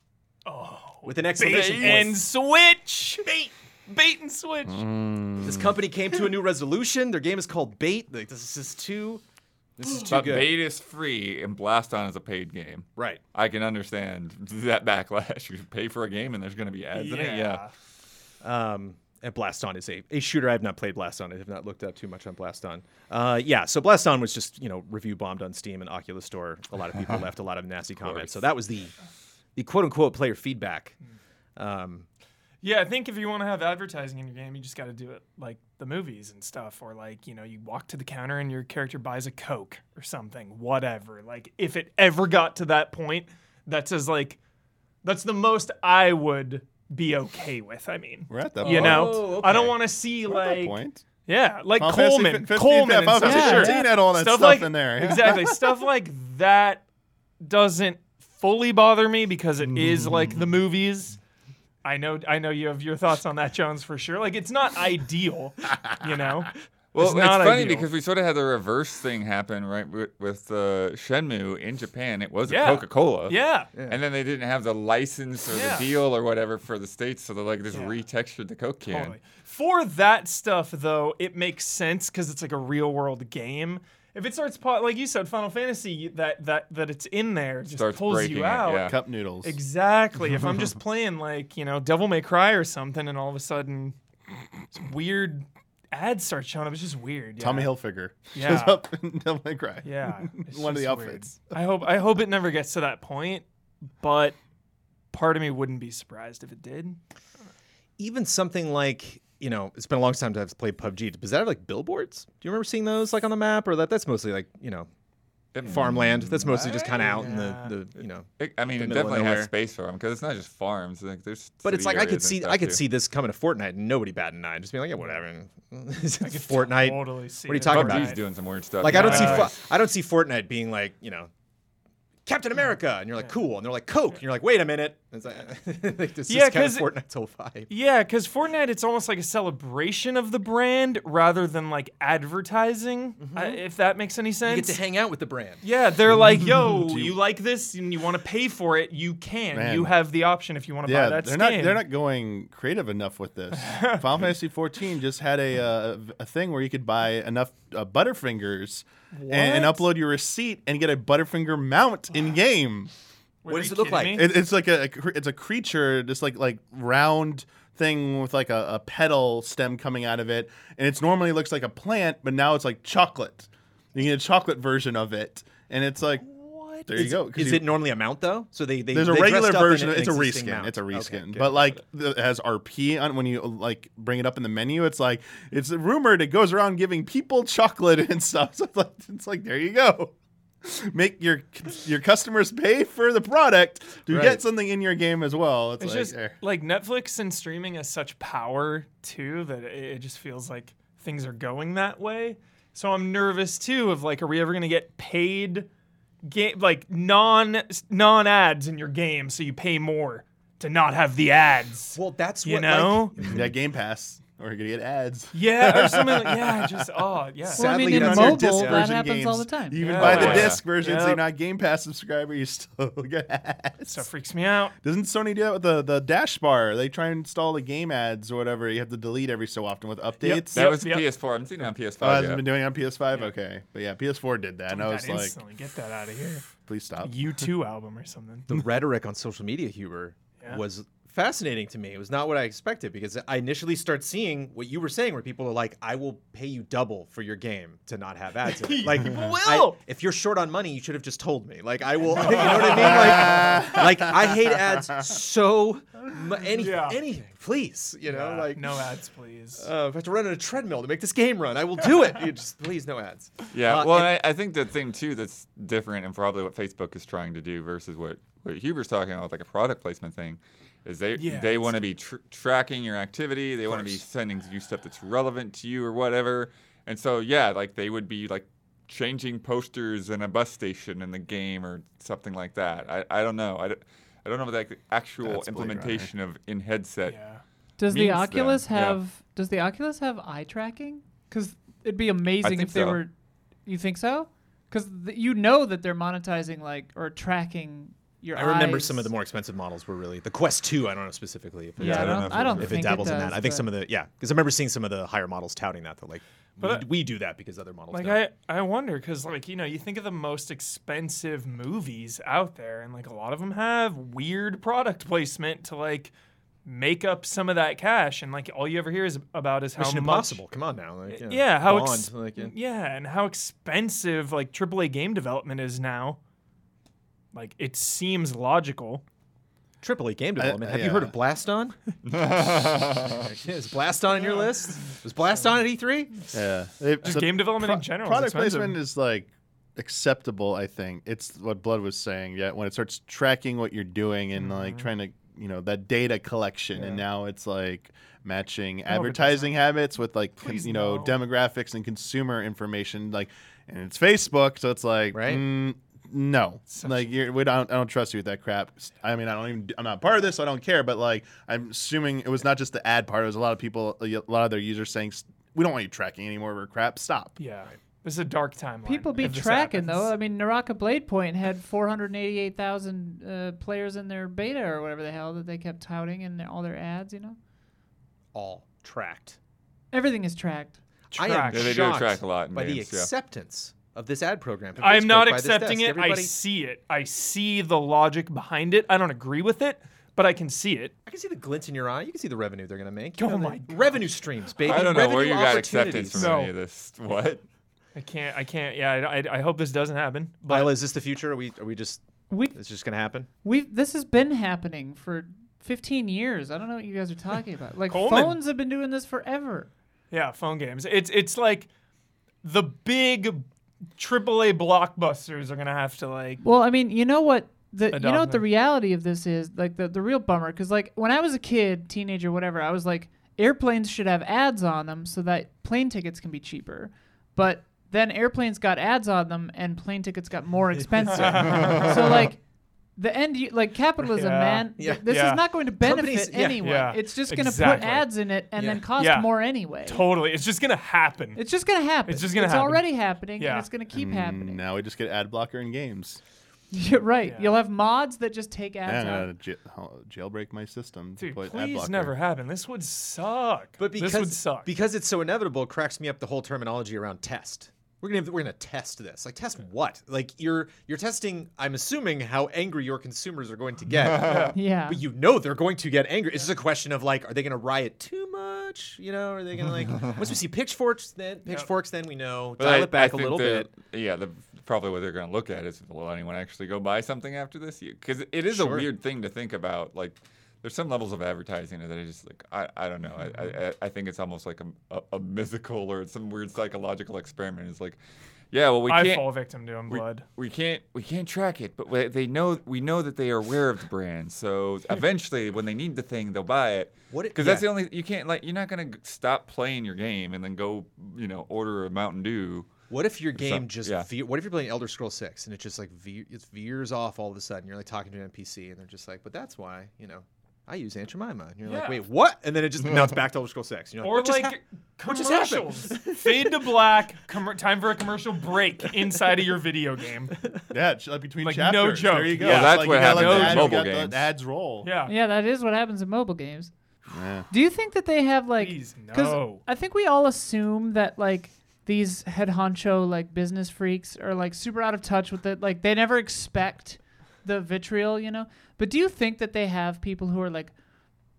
Oh, with an exclamation Bait point. and switch. Bait. Bait and switch. This company came to a new resolution. Their game is called Bait. Like, this is too. This is too But good. Bait is free and Blaston is a paid game. Right. I can understand that backlash. You pay for a game and there's going to be ads in it. Yeah. Um, and Blaston is a, a shooter. I have not played Blaston. I have not looked up too much on Blaston. Uh, yeah, so Blaston was just you know review bombed on Steam and Oculus Store. A lot of people left a lot of nasty comments. So that was the the quote unquote player feedback. Um, Yeah, I think if you want to have advertising in your game, you just got to do it like the movies and stuff, or like you know, you walk to the counter and your character buys a Coke or something, whatever. Like if it ever got to that point, that's as like, that's the most I would be okay with. I mean, We're at that you point. know, Oh, I don't want to see We're at that like, point. yeah, like Final Fantasy Coleman, 15, Coleman, yeah, and Final stuff. Fantasy Sure. 15 had all that stuff like, in there, yeah. Exactly, stuff like that doesn't fully bother me because it is like the movies. I know, I know you have your thoughts on that, Jones, for sure. Like, it's not ideal, you know. Well, It's it's, funny ideal. because we sort of had the reverse thing happen, right? With, with uh, Shenmue in Japan, it was a Yeah. Coca Cola. Yeah, And then they didn't have the license or Yeah. the deal or whatever for the states, so they like just Yeah. retextured the Coke can. totally. For that stuff, though, it makes sense because it's like a real world game. If it starts, po- like you said, Final Fantasy, that that that it's in there just Starts pulls breaking you it, out. yeah. Cup noodles. Exactly. if I'm just playing like, you know, Devil May Cry or something and all of a sudden some weird ads start showing up, it's just weird. Yeah. Tommy Hilfiger Yeah. shows up in Devil May Cry. Yeah. it's One of the just weird. outfits. I hope I hope it never gets to that point, but part of me wouldn't be surprised if it did. even something like you know, it's been a long time since I've played PUBG. Does that have like billboards? Do you remember seeing those like on the map, or that that's mostly like you know, It- farmland? That's mostly just kind of out in the the you know. it- I mean, the it definitely has space for them because it's not just farms. Like, there's But it's like I could see I could too. see this coming to Fortnite and nobody batting an eye, just being like, yeah, whatever. Fortnite. Totally see What are you talking Fortnite. about? PUBG's doing some weird stuff. Like I don't see Yeah. Fo- I don't see Fortnite being like you know. Captain America, and you're like cool, and they're like Coke, and you're like wait a minute, it's like, like this Yeah, is kind of 'cause- Fortnite's whole vibe. Yeah, because Fortnite, it's almost like a celebration of the brand rather than like advertising, uh, if that makes any You sense. get to hang out with the brand. yeah, they're like, yo, you like this and you want to pay for it, you can. Man. You have the option if you want to buy Yeah, that they're skin. not they're not going creative enough with this. Final Fantasy 14 just had a uh, a thing where you could buy enough uh, Butterfingers and, and upload your receipt and get a Butterfinger mount in game. What Are does it look like? It, it's like a, a it's a creature, just like like round thing with like a, a petal stem coming out of it, and it's normally looks like a plant, but now it's like chocolate. You get a chocolate version of it, and it's like What? There you go. go, 'cause Is you- it normally a mount though? So they, they There's a regular dressed up in version. an It's a reskin. It's a reskin. but like th- it has RP on when you like bring it up in the menu. It's like it's rumored it goes around giving people chocolate and stuff. So it's like, it's like there you go. Make your your customers pay for the product to Right. get something in your game as well. It's, It's like, just there. like Netflix and streaming has such power too that it, it just feels like things are going that way. So I'm nervous too of like, are we ever gonna get paid game like non non ads in your game so you pay more to not have the ads? Well, that's you what know? Like, yeah, Game Pass or you're gonna get ads. yeah, or something. Like, yeah, just oh yeah. Well, I Sadly, mean, in that's your mobile, disc that version happens all the time. You even Yeah. buy the Oh, yeah. disc version, so you're not Game Pass subscriber. You still get ads. so it freaks me out. Doesn't Sony do that with the, the dash bar? They try and install the game ads or whatever. You have to delete every so often with updates. That Yep, was yep. PS4. I haven't seen it on PS5 Oh, hasn't been doing it on PS5. Okay, but yeah, PS4 did that, and I That was like, get that out of here. please stop. U2 album or something. the rhetoric on social media, Huber, Yeah. was fascinating to me. It was not what I expected because I initially start seeing what you were saying, where people are like, "I will pay you double for your game to not have ads in it." Like, People I- will. if you're short on money, you should have just told me. Like, I will. You know what I mean? Like, like I hate ads so. Mu- any, Yeah. anything, please. You know, Yeah, like no ads, please. Uh, if I have to run on a treadmill to make this game run, I will do it. You just please no ads. Yeah, Uh, well, and- and I, I think the thing too that's different and probably what Facebook is trying to do versus what, what Huber's talking about, like a product placement thing, is they Yeah, they want to be tr- tracking your activity. They want to be sending you stuff that's relevant to you or whatever. And so yeah, like they would be like changing posters in a bus station in the game or something like that. I, I don't know. I don't, I don't know about the actual That's Blade Runner. implementation of in headset. yeah. Does the means them, Oculus yeah. have Does the Oculus have eye tracking? Because it'd be amazing if they so. were. You think so? Because th- you know that they're monetizing like or tracking your. I remember eyes. some of the more expensive models were really the Quest 2. I don't know specifically if it, Yeah, I I don't don't. if I it- don't if think it dabbles does, in that. I think some of the yeah, because I remember seeing some of the higher models touting that. That like But we, we do that because other models Like don't. I, I wonder because like you know you think of the most expensive movies out there and like a lot of them have weird product placement to like make up some of that cash and like all you ever hear is about is how Mission much Impossible. Come on now. Like, uh, you know, yeah how Bond, ex- like, yeah. yeah and how expensive like AAA game development is now like it seems logical AAA game development. Have you heard of Blaston? Is Blaston On in your list? Was Blaston at E E3? Yeah, It- Just the game development in general Product expensive. placement is like acceptable. I think it's what Blood was saying. Yeah, when it starts tracking what you're doing and like trying to, you know, that data collection, and now it's like matching advertising habits with like con- Please you know no. demographics and consumer information. Like, and it's Facebook, so it's like Right. mm, no, Such- like you're, we don't. I don't trust you with that crap. I mean, I don't even. I'm not part of this. So I don't care. But like, I'm assuming it was not just the ad part. It was a lot of people, a lot of their users saying, "We don't want you tracking any more of our crap. Stop." yeah this is a dark time. People be if this tracking though. I mean, Naraka Bladepoint had 488,000 uh, players in their beta or whatever the hell that they kept touting in their, all their ads. You know, All tracked. everything is tracked. I am Yeah, they do shocked track a lot in by the games, yeah. acceptance of this ad program. I'm not accepting desk. it. I see it. I see the logic behind it. I don't agree with it, but I can see it. I can see the glint in your eye. You can see the revenue they're going to make. Oh You know, my the revenue streams, baby. I don't know where you got acceptance from No. any of this. What? I can't. I can't. Yeah. I, I, I hope this doesn't happen. But Lila, is this the future? Are we are we just We it's just going to happen? we this has been happening for 15 years. I don't know what you guys are talking about. Like Coleman. phones have been doing this forever. Yeah, phone games. It's it's like the big AAA blockbusters are gonna have to like. Well, I mean, you know what the you know what the reality of this is like the the real bummer because like when I was a kid, teenager, whatever, I was like airplanes should have ads on them so that plane tickets can be cheaper, but then airplanes got ads on them and plane tickets got more expensive. so like. The end, u- like capitalism, Yeah. man. th- Yeah. This Yeah. is not going to benefit Companies- yeah. anyone. Yeah. It's just going to put Exactly. ads in it and Yeah. then cost Yeah. more anyway. Totally, it's just gonna happen. It's just going to happen. It's just gonna It's happen. already happening, Yeah. and it's going to keep Mm, happening. Now we just get ad blocker in games. You're right. Yeah. You'll have mods that just take ads I'm out. gonna j- oh, jailbreak my system. to Dude, put ad please blocker. never happen. This would suck. But because this would suck. because it's so inevitable, it cracks me up the whole terminology around test. We're gonna we're gonna test this. Like test what? Like you're you're testing. I'm assuming how angry your consumers are going to get. Yeah. But you know they're going to get angry. It's just a question of like, are they going to riot too much? You know, are they going to like once we see pitchforks, then pitchforks, then we know But dial I- it back I a little think bit. Yeah, the, probably what they're going to look at is will anyone actually go buy something after this? Because it is a weird thing to think about. Like, there's some levels of advertising that I just like. I, I don't know. I, mm-hmm. I I think it's almost like a, a, a mythical or some weird psychological experiment. It's like, yeah, well we I can't. I fall victim to him we, blood. we can't we can't track it, but we, they know we know that they are aware of the brand. So eventually, when they need the thing, they'll buy it. What it- Because that's the only you can't like you're not gonna stop playing your game and then go you know order a Mountain Dew. What if your game some- just yeah. ve- what if you're playing Elder Scrolls 6 and it just like ve- it veers off all of a sudden? You're like talking to an NPC and they're just like, "But that's why, you know, I use Aunt Jemima." And you're like, "Wait, what?" And then it just now it's back to Elder Scrolls 6. You're like, Or "What just like hap- what just happened?" commercials. Fade to black. Com- time for a commercial break inside of your video game. Yeah, like between Like, no joke. There you go. Yeah. It's That's like what you gotta happens let in ads- mobile you gotta games. the ads roll. Yeah. Yeah, that is what happens in mobile games. Yeah. Do you think that they have like? Please, 'cause no. I think we all assume that like these head honcho like business freaks are like super out of touch with it. Like they never expect the vitriol, you know. But do you think that they have people who are like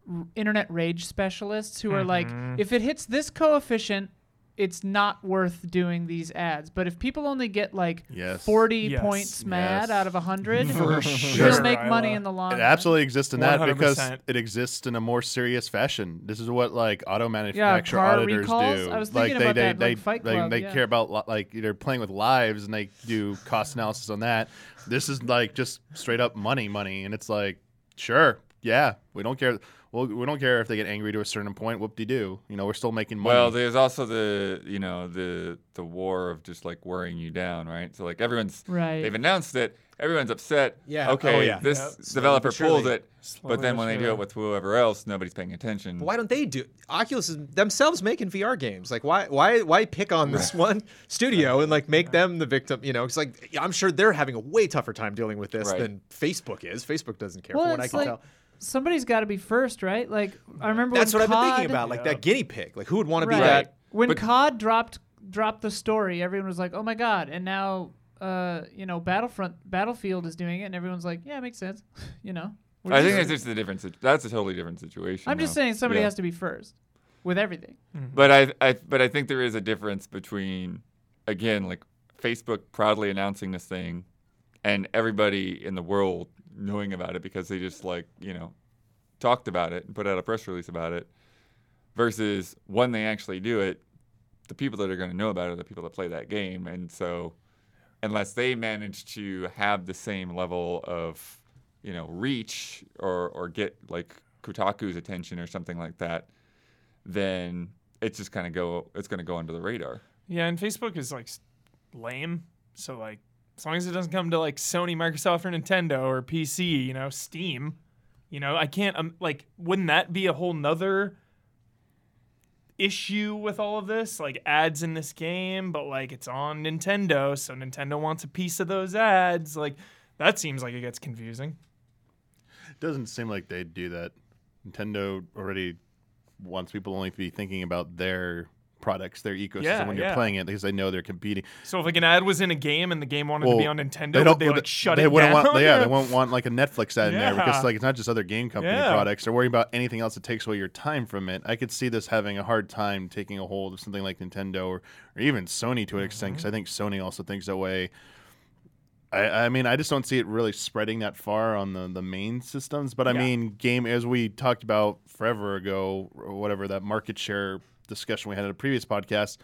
r- internet rage specialists who are like, Mhm. if it hits this coefficient, it's not worth doing these ads. But if people only get like Yes. 40 Yes. points mad Yes. out of 100, For you'll make money in the long It run. absolutely exists in that because 100%. it exists in a more serious fashion. This is what like auto Yeah, manufacturer car auditors recalls. do. I was thinking they about they that, they like Fight they, Club, they yeah. care about like they're playing with lives and they do cost analysis on that. This is like just straight up money, money, and it's like sure, yeah, we don't care. Well, we don't care if they get angry to a certain point. Whoop de doo. You know, we're still making money. Well, there's also the you know the the war of just like wearing you down, right? So like everyone's Right. they've announced it, everyone's upset. Yeah. Okay, Oh, yeah. this Yeah. Slowly developer but surely. pulls it, Slowly but then when they do it with whoever else, nobody's paying attention. But why don't they do? Oculus is themselves making VR games. Like, why, why, why pick on this one studio and like make them the victim? You know, it's like I'm sure they're having a way tougher time dealing with this Right. than Facebook is. Facebook doesn't care, Well, from what I can like tell. Somebody's got to be first, right? Like I remember That's when what I've been thinking about, like Yeah. that guinea pig. Like, who would want to be that? When But- COD dropped dropped the story, everyone was like, "Oh my god!" And now, uh, you know, Battlefront Battlefield is doing it, and everyone's like, "Yeah, it makes sense." you know. I think just- that's just a difference. That's a totally different situation. I'm just saying somebody Yeah. has to be first with everything. But I, I, but I think there is a difference between, again, like Facebook proudly announcing this thing, and everybody in the world knowing about it because they just like you know, talked about it and put out a press release about it, versus when they actually do it, the people that are going to know about it are the people that play that game, and so unless they manage to have the same level of, you know, reach or or get like Kotaku's attention or something like that, then it's just kind of go it's going to go under the radar. Yeah, and Facebook is like lame. So like, as long as it doesn't come to like Sony, Microsoft, or Nintendo or PC, you know, Steam, you know, I can't. Um, like, wouldn't that be a whole nother issue with all of this? Like ads in this game, but like it's on Nintendo, so Nintendo wants a piece of those ads. Like, that seems like it gets confusing. It doesn't seem like they'd do that. Nintendo already wants people only to be thinking about their products, their ecosystem Yeah, when you're yeah. playing it because they know they're competing. So if like an ad was in a game and the game wanted to be on Nintendo, they well, like shut they it wouldn't down? Want, yeah, they won't want like a Netflix ad in there because like it's not just other game company Yeah. products. They're worrying about anything else that takes away your time from it. I could see this having a hard time taking a hold of something like Nintendo or, or even Sony to an extent Mm-hmm. because I think Sony also thinks that way. I, I mean, I just don't see it really spreading that far on the, the main systems. But I Yeah. mean, game as we talked about forever ago, or whatever that market share discussion we had in a previous podcast,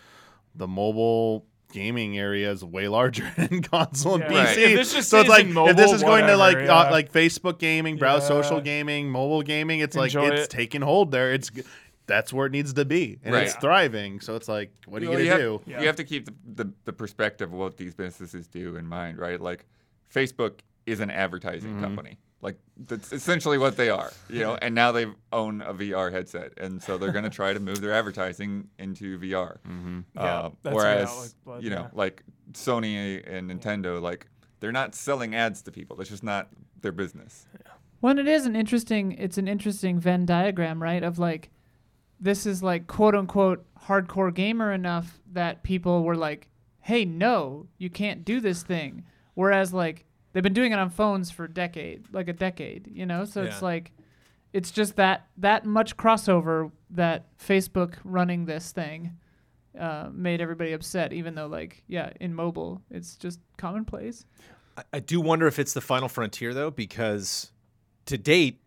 the mobile gaming area is way larger than console and Yeah. PC. Right. If just so it's like in if this mobile, is going to like whatever, uh, like Facebook gaming, browse Yeah. social gaming, mobile gaming, it's like it's it. taking hold there. It's that's where it needs to be, and it's thriving. So it's like, what are you Well, gonna have, do? Yeah. You have to keep the, the, the perspective of what these businesses do in mind, right? Like Facebook is an advertising Mm-hmm. company. Like that's essentially what they are, you know. And now they own a VR headset, and so they're going to try to move their advertising into VR. Mm-hmm. Yeah, Uh, that's whereas, how it was, you know, yeah. like Sony and Nintendo, like they're not selling ads to people. That's just not their business. Well, it is an interesting. It's an interesting Venn diagram, right? Of like, this is like quote unquote hardcore gamer enough that people were like, "Hey, no, you can't do this thing." Whereas like they've been doing it on phones for a decade, like a decade, you know. So it's like, it's just that that much crossover that Facebook running this thing uh, made everybody upset. Even though like, yeah, in mobile, it's just commonplace. I, I do wonder if it's the final frontier though, because to date,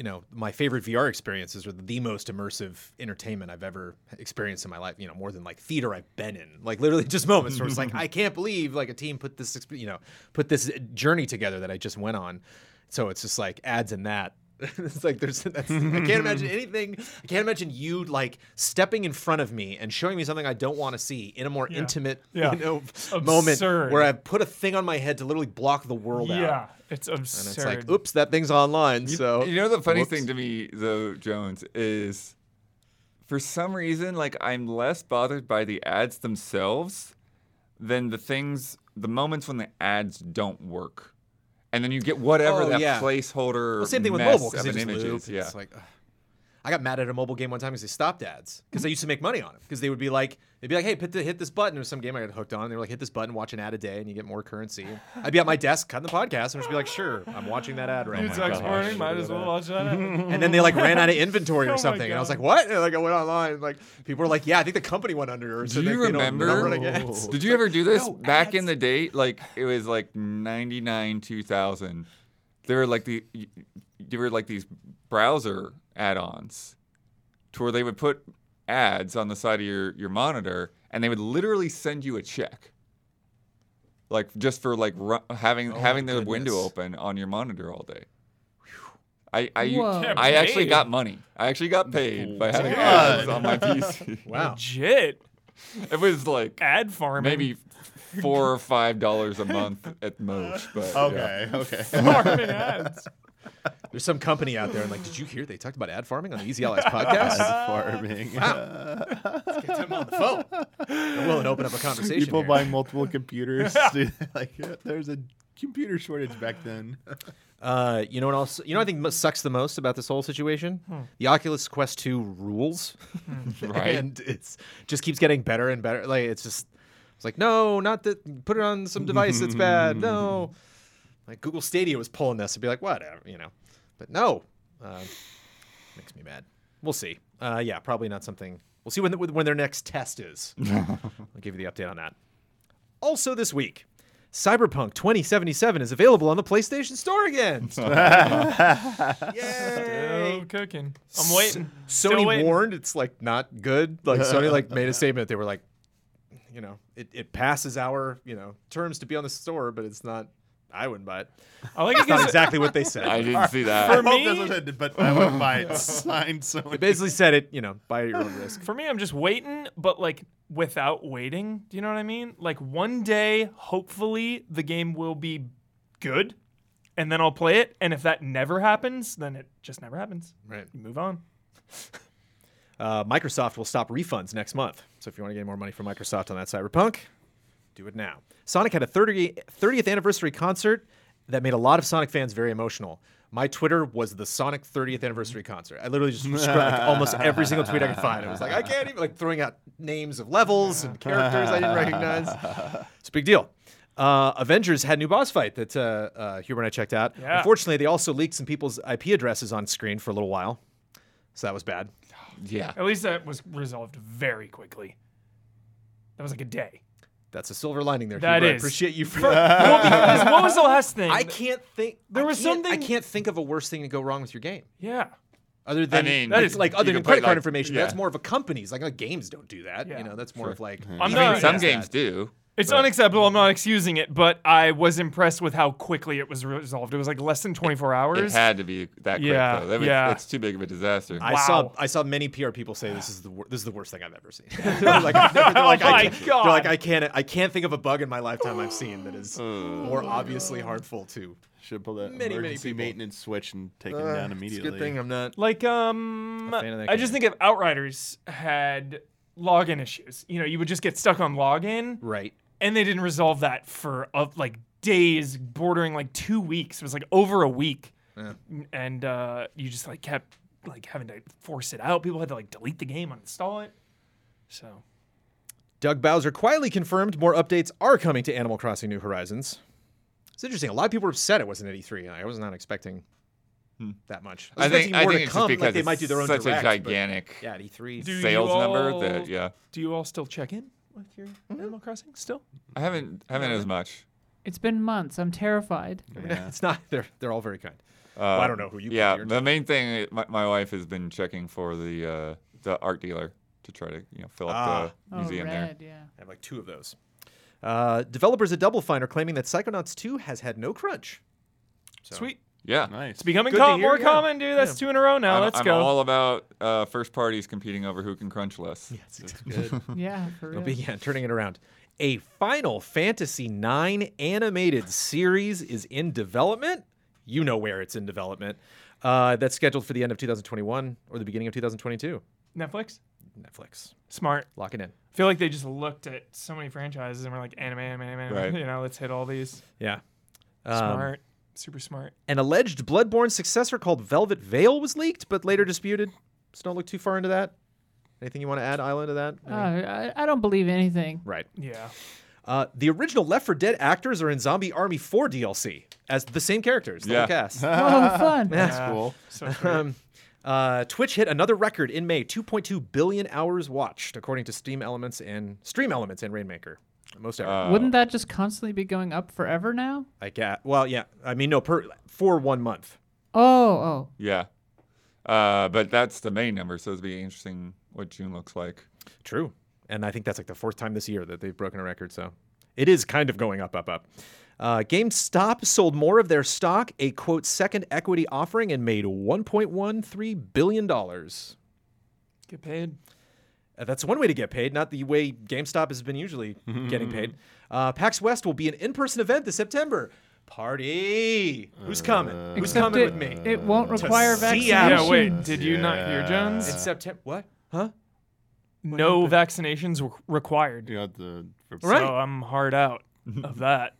you know, my favorite VR experiences are the most immersive entertainment I've ever experienced in my life. You know, more than like theater I've been in. Like literally just moments where it's like I can't believe like a team put this, you know, put this journey together that I just went on. So it's just like ads in that. it's like there's that's, I can't imagine anything. I can't imagine you like stepping in front of me and showing me something I don't want to see in a more Yeah. intimate, Yeah. you know, moment where I've put a thing on my head to literally block the world out. Yeah, it's absurd. And it's like, oops, that thing's online. You, so you know the funny whoops. thing to me though, Jones, is for some reason like I'm less bothered by the ads themselves than the things the moments when the ads don't work. And then you get whatever Oh, that yeah. placeholder Well, same thing with mobile because of they an image loop. Yeah. It's like, ugh. I got mad at a mobile game one time because they stopped ads because they used to make money on it because they would be like, they'd be like, hey, hit, the, hit this button. There was some game I got hooked on. And they were like, hit this button, watch an ad a day, and you get more currency. I'd be at my desk cutting the podcast and just be like, sure, I'm watching that ad right It's now. exporting. Might as well watch that. And then they like ran out of inventory Oh or my something, and I was like, "What?" And like I went online, like people were like, "Yeah, I think the company went under." Or Do so you they, they don't- remember? they're not. Did you ever do this no, back in the day? Like it was like '99, 2000. There were like the there were like these browser add-ons, to where they would put ads on the side of your your monitor, and they would literally send you a check. Like just for like ru- having Oh having the window open on your monitor all day. I I, Whoa. I actually got money. I actually got paid by having ads on my PC. Wow. Legit It was like ad farming. maybe four or five dollars a month at most. But yeah. Okay, okay. farming ads. There's some company out there, and like, did you hear they talked about ad farming on the Easy Allies podcast? Ad farming. Wow. Let's get them on the phone. They're willing to open up a conversation. People here. buying multiple computers. Dude, like there's a computer shortage back then. Uh, you know what else? You know, what I think sucks the most about this whole situation. The Oculus Quest 2 rules, Right. and it's just keeps getting better and better. Like it's just, it's like no, not that. Put it on some device that's bad. No, like Google Stadia was pulling this and be like, whatever, you know. But no, uh, makes me mad. We'll see. Uh, yeah, probably not something. We'll see when the, when their next test is. I'll give you the update on that. Also this week. Cyberpunk 2077 is available on the PlayStation Store again. Yay! Still cooking. I'm waiting. Still Sony waiting. warned it's like not good. Like Sony like made a statement. They were like, you know, it, it passes our you know terms to be on the store, but it's not. I wouldn't buy it. I like it It's not 'cause exactly what they said. I didn't see that. I hope me- that's what it did, but I wouldn't buy it. Signed so They basically said it. You know, buy at your own risk. For me, I'm just waiting, but like without waiting. Do you know what I mean? Like one day, hopefully, the game will be good, and then I'll play it. And if that never happens, then it just never happens. Right. You move on. Uh, Microsoft will stop refunds next month. So if you want to get more money from Microsoft on that Cyberpunk, do it now. Sonic had a 30, 30th anniversary concert that made a lot of Sonic fans very emotional. My Twitter was the Sonic 30th anniversary concert. I literally just scrolled like, almost every single tweet I could find. It was like, I can't even, like throwing out names of levels and characters I didn't recognize. It's a big deal. Uh, Avengers had a new boss fight that uh, uh, Huber and I checked out. Yeah. Unfortunately, they also leaked some people's IP addresses on screen for a little while. So that was bad. Yeah. At least that was resolved very quickly. That was like a day. That's a silver lining there. That Huber. I appreciate you for. well, what was the last thing? I can't think. There I was can't- I can't think of a worse thing to go wrong with your game. Yeah. Other than mean, that that is is- like other than credit card like- information. yeah. That's more of a company's. Like uh, games don't do that. Yeah. You know, that's more Sure. of like. I'm even not- Some games that. do. It's but- unacceptable. I'm not excusing it, but I was impressed with how quickly it was resolved. It was like less than 24 hours. It hours. had to be that quick Yeah, though. That was, yeah. It's too big of a disaster. I saw I saw many PR people say this is the wor- this is the worst thing I've ever seen. like, they're, they're like, Oh I my can't, God. They're like I can't I can't think of a bug in my lifetime I've seen that is more obviously harmful to. Should pull that Many, many emergency people. maintenance switch and take him Uh, down it's immediately. a good thing I'm not. like, um, A fan of that I just think if Outriders had login issues, you know, you would just get stuck on login, Right. And they didn't resolve that for uh, like days, bordering like two weeks. It was like over a week, Yeah. and uh, you just like kept like having to force it out. People had to like delete the game, uninstall it. So Doug Bowser quietly confirmed more updates are coming to Animal Crossing New Horizons. It's interesting. A lot of people were upset it wasn't at E3. I was not expecting that much. I was think I more think to it's come, because like they it's might do their own such direct, a but gigantic Yeah, E3. Do you sales number that yeah. Do you all still check in with your Mm-hmm. Animal Crossing still? I haven't haven't as much. It's been months. I'm terrified. Yeah. it's not. They're they're all very kind. Uh, I don't know who you- Yeah, you're the main thing my, my wife has been checking for the uh, the art dealer to try to you know fill up Ah. the Oh, museum there. red, yeah. I have like two of those. Uh, developers at Double Fine are claiming that Psychonauts 2 has had no crunch. So- Sweet. Yeah, Nice. It's becoming Good to com- hear, more yeah. common, dude. That's two in a row now. I'm, Let's I'm go. all about uh, first parties competing over who can crunch less. Yes, exactly. Yeah, for It'll real. be yeah, turning it around. A Final Fantasy IX animated series is in development. You know where it's in development. Uh, that's scheduled for the end of 2021 or the beginning of 2022. Netflix. Netflix, Smart. lock it in. I feel like they just looked at so many franchises and were like, anime, anime, anime. Right. You know, let's hit all these. Yeah. Um, Smart. Super smart. An alleged Bloodborne successor called Velvet Veil was leaked, but later disputed. So don't look too far into that. Anything you want to add, Isla, to that? Uh, I, I don't believe anything. right. Yeah. Uh, the original Left 4 Dead actors are in Zombie Army 4 DLC as the same characters, the whole Yeah. cast. Oh, fun. That's cool. So sweet. Um, uh, Twitch hit another record in May: 2.2 billion hours watched, according to Steam Elements and Stream Elements and Rainmaker. Most ever. Uh, Wouldn't that just constantly be going up forever now? I get. Well, yeah. I mean, no, per for one month. Oh, oh. Yeah, uh, but that's the main number, so it'll be interesting what June looks like. True. And I think that's like the fourth time this year that they've broken a record. So it is kind of going up, up, up. Uh, GameStop sold more of their stock, a quote second equity offering, and made 1.13 billion dollars. Get paid. Uh, That's one way to get paid, not the way GameStop has been usually getting paid. Uh, PAX West will be an in-person event this September. Party! Who's coming? Who's coming it, with me? It won't require Seattle. vaccination. Yeah, wait. Did you not hear, Yeah. Jones? In September? What? Huh? No vaccinations were required. You got the Right. So I'm hard out of that.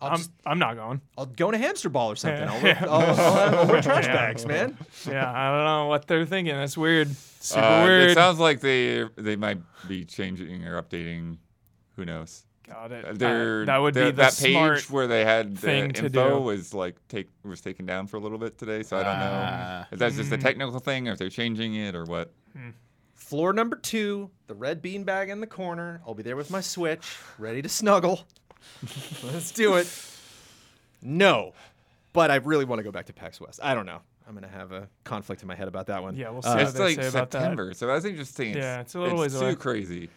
I'll, I'm, just, I'm not going. I'll go in a hamster ball or something. Yeah. I'll, wear- I'll, I'll, I'll wear trash Yeah. bags, man. Yeah, I don't know what they're thinking. That's weird. Super Uh, weird. It sounds like they they might be changing or updating. Who knows? Got it. Uh, Uh, that would they're- be the that smart. page where they had the thing to info do. was like take was taken down for a little bit today. So I don't know Ah. if that's just a Mm. technical thing or if they're changing it or what. Floor number two, the red bean bag in the corner. I'll be there with my Switch, ready to snuggle. Let's do it. No, but I really want to go back to PAX West. I don't know. I'm gonna have a conflict in my head about that one. Yeah, we'll see Uh, it's they like say about that. September, so that's interesting. It's, Yeah, it's a little ways too away. crazy.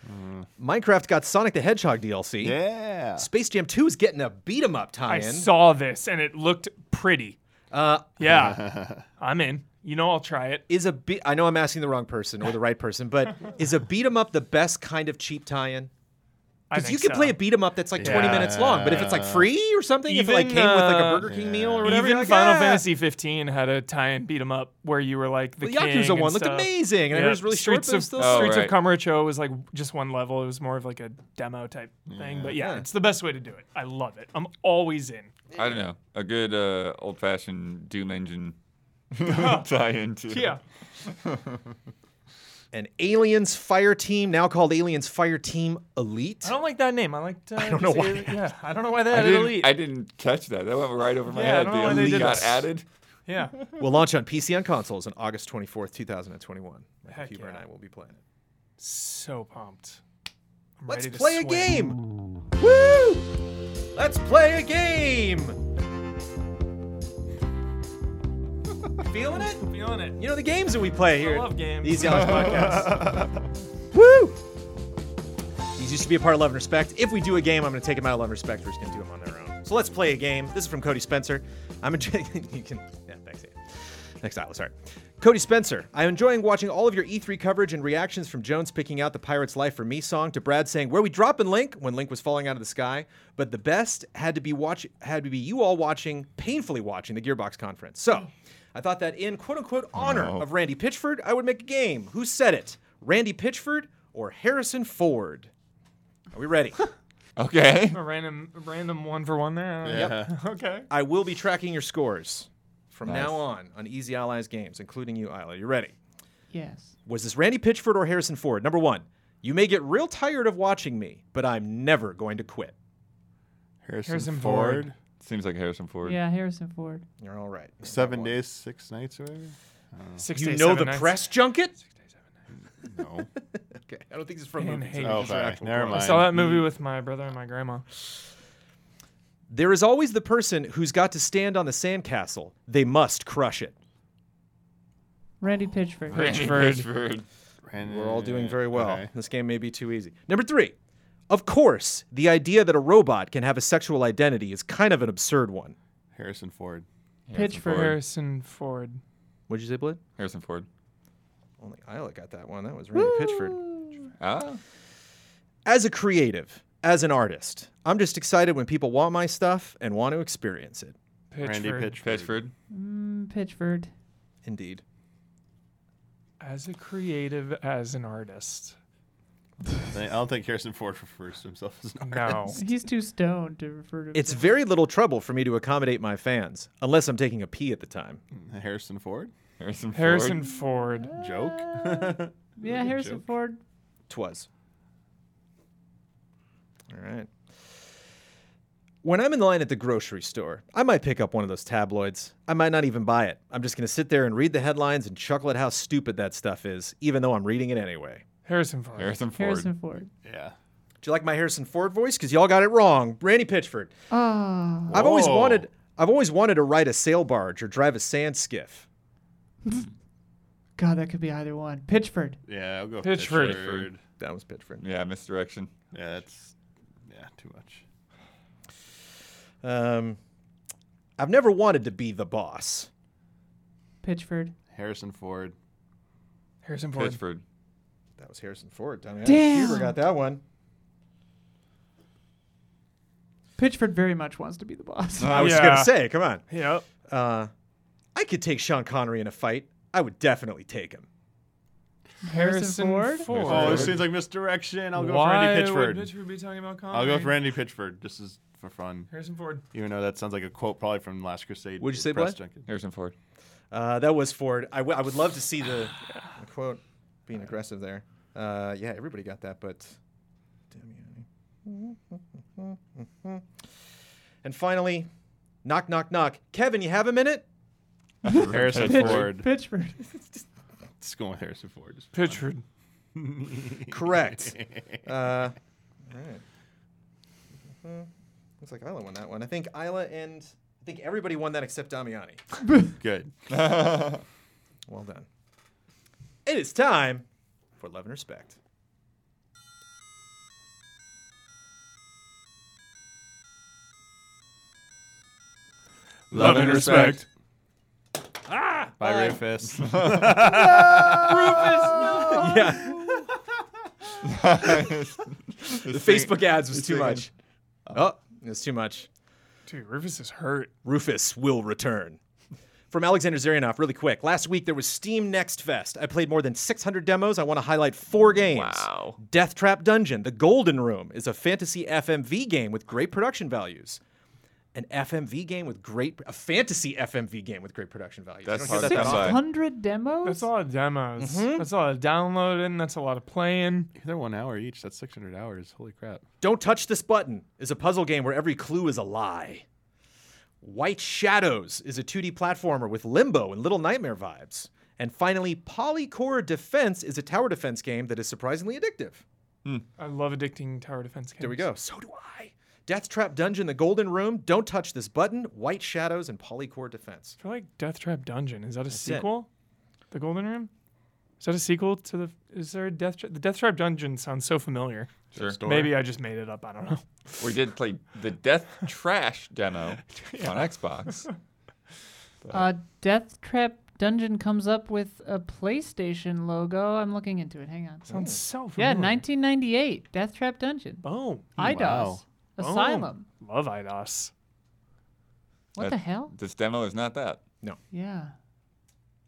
Minecraft got Sonic the Hedgehog DLC. Yeah. Space Jam 2 is getting a beat 'em up tie-in. I saw this and it looked pretty. uh, Yeah, I'm in. You know, I'll try it. is a be- I know I'm asking the wrong person or the right person, but is a beat 'em up the best kind of cheap tie-in? I Because you think can play a beat 'em up that's like 20 minutes long, but if it's like free or something, if it like Even, came with like a uh, Burger King meal or whatever, Even like, Final "Ah." Fantasy 15 had a tie-in beat 'em up where you were like the The king Yakuza and one looked stuff. amazing, and I it was really short, Streets but it of was still Oh, Streets right. of Kamurocho was like just one level. It was more of like a demo type thing. But yeah, Yeah. it's the best way to do it. I love it. I'm always in. I don't know. A good uh, old fashioned Doom engine tie into. Yeah. An Aliens Fireteam, now called Aliens Fireteam Elite. I don't like that name. I like. Uh, I don't know why Ali- Yeah, I don't know why they I added didn't, elite. I didn't catch that. That went right over my Yeah, I head. don't know The why they elite got added. yeah. we'll launch on PC and consoles on August 24th, 2021. My Heck Huber and. I will be playing it. So pumped. Let's ready to play a game. Woo! Let's play a game. Feeling it? Feeling it. You know the games that we play here. love games. The Easy Hours podcast. Woo! These used to be a part of Love and Respect. If we do a game, I'm going to take them out of Love and Respect. We're just going to do them on their own. So let's play a game. This is from Cody Spencer. I'm enjoying. you can. Yeah, thanks. Ian. Next Isla, sorry. Cody Spencer. I'm enjoying watching all of your E3 coverage and reactions from Jones picking out the Pirate's Life for Me song to Brad saying where we dropping Link when Link was falling out of the sky. But the best had to be watch had to be you all watching, painfully watching the Gearbox conference. So I thought that in quote unquote oh, honor no. of Randy Pitchford, I would make a game. Who said it? Randy Pitchford or Harrison Ford? Are we ready? Okay. A random, random one for one there. Yeah. Okay. I will be tracking your scores from Nice. now on on Easy Allies games, including you, Isla. You ready? Yes. Was this Randy Pitchford or Harrison Ford? Number one, you may get real tired of watching me, but I'm never going to quit. Harrison, Harrison Ford. Ford. Seems like Harrison Ford. Yeah, Harrison Ford. You're all right. Seven One. days, six nights, or whatever. Six You days, know seven the nights. press junket? Six days, seven nights. No. Okay, I don't think this is from Dan movies. Hayes. I Oh, these are okay. actual Never quotes. I saw that movie with my brother and my grandma. There is always the person who's got to stand on the sandcastle. They must crush it. Randy Pitchford. Randy Pitchford. We're all doing very well. Okay. This game may be too easy. Number three. Of course, the idea that a robot can have a sexual identity is kind of an absurd one. Harrison Ford. Harrison Pitchford. Ford. Harrison Ford. What'd you say, Blade? Harrison Ford. Only Isla got that one. That was Randy Pitchford. Ah. As a creative, as an artist, I'm just excited when people want my stuff and want to experience it. Randy Pitchford. Pitchford. Pitchford. Mm, Pitchford. Indeed. As a creative, as an artist. I don't think Harrison Ford refers to himself as an No. artist. He's too stoned to refer to. It's himself. very little trouble for me to accommodate my fans, unless I'm taking a pee at the time. Harrison Ford? Harrison Ford. Harrison Ford. Joke? yeah, Harrison joke. Ford. Twas. All right. When I'm in line at the grocery store, I might pick up one of those tabloids. I might not even buy it. I'm just going to sit there and read the headlines and chuckle at how stupid that stuff is, even though I'm reading it anyway. Harrison Ford. Harrison Ford. Harrison Ford. yeah. Do you like my Harrison Ford voice? Because y'all got it wrong. Randy Pitchford. Ah. I've always Whoa. wanted. I've always wanted to ride a sail barge or drive a sand skiff. God, that could be either one. Pitchford. Yeah, I'll go Pitchford. Pitchford. That was Pitchford. Yeah, misdirection. Yeah, that's yeah, too much. Um, I've never wanted to be the boss. Pitchford. Harrison Ford. Harrison Ford. Pitchford. That was Harrison Ford. Tommy Damn. Huber got that one. Pitchford very much wants to be the boss. I was Yeah. gonna say, come on. Yep. Uh, I could take Sean Connery in a fight. I would definitely take him. Harrison Ford? Ford. Oh, Ford. this seems like misdirection. I'll go Why with Randy would Pitchford. Pitchford be talking about Connery? I'll go with Randy Pitchford. This is for fun. Harrison Ford. Even though that sounds like a quote probably from Last Crusade. Would you say, press Blake? junket. Harrison Ford. Uh, that was Ford. I, w- I would love to see the, the quote being aggressive there. Uh, yeah, everybody got that, but. Damiani. And finally, knock, knock, knock. Kevin, you have a minute? Harrison Ford. Pitchford. Just going with Harrison Ford. Just Pitchford. Correct. uh, all right. Mhm. Looks like Isla won that one. I think Isla and I think everybody won that except Damiani. Good. Well done. It is time for love and respect. Love and respect. Ah! Bye, Rufus. Rufus. Yeah. the Facebook ads was too much. Oh, it was too much. Dude, Rufus is hurt. Rufus will return. From Alexander Zarianov, really quick. Last week there was Steam Next Fest. I played more than 600 demos. I want to highlight four games. Wow. Death Trap Dungeon, The Golden Room, is a fantasy FMV game with great production values. An FMV game with great, a fantasy FMV game with great production values. You That's don't hear hard that to that come 600 demos? That's a lot of demos. Mm-hmm. That's a lot of downloading. That's a lot of playing. They're one hour each. That's 600 hours. Holy crap. Don't Touch This Button is a puzzle game where every clue is a lie. White Shadows is a 2D platformer with limbo and Little Nightmare vibes. And finally, Polycore Defense is a tower defense game that is surprisingly addictive. Hmm. I love addicting tower defense games. There we go. So do I. Death Trap Dungeon, The Golden Room, Don't Touch This Button, White Shadows, and Polycore Defense. I feel like Death Trap Dungeon. Is that a it. sequel? The Golden Room? Is that a sequel to the? Is there a Death Trap? The Death Trap Dungeon sounds so familiar. Sure. Story. Maybe I just made it up. I don't know. We did play the Death Trash demo on Xbox. Uh, Death Trap Dungeon comes up with a PlayStation logo. I'm looking into it. Hang on. Sounds so familiar. Yeah, 1998. Death Trap Dungeon. Boom. Eidos. Wow. Asylum. Love Eidos. What That- the hell? This demo is not that. No. Yeah.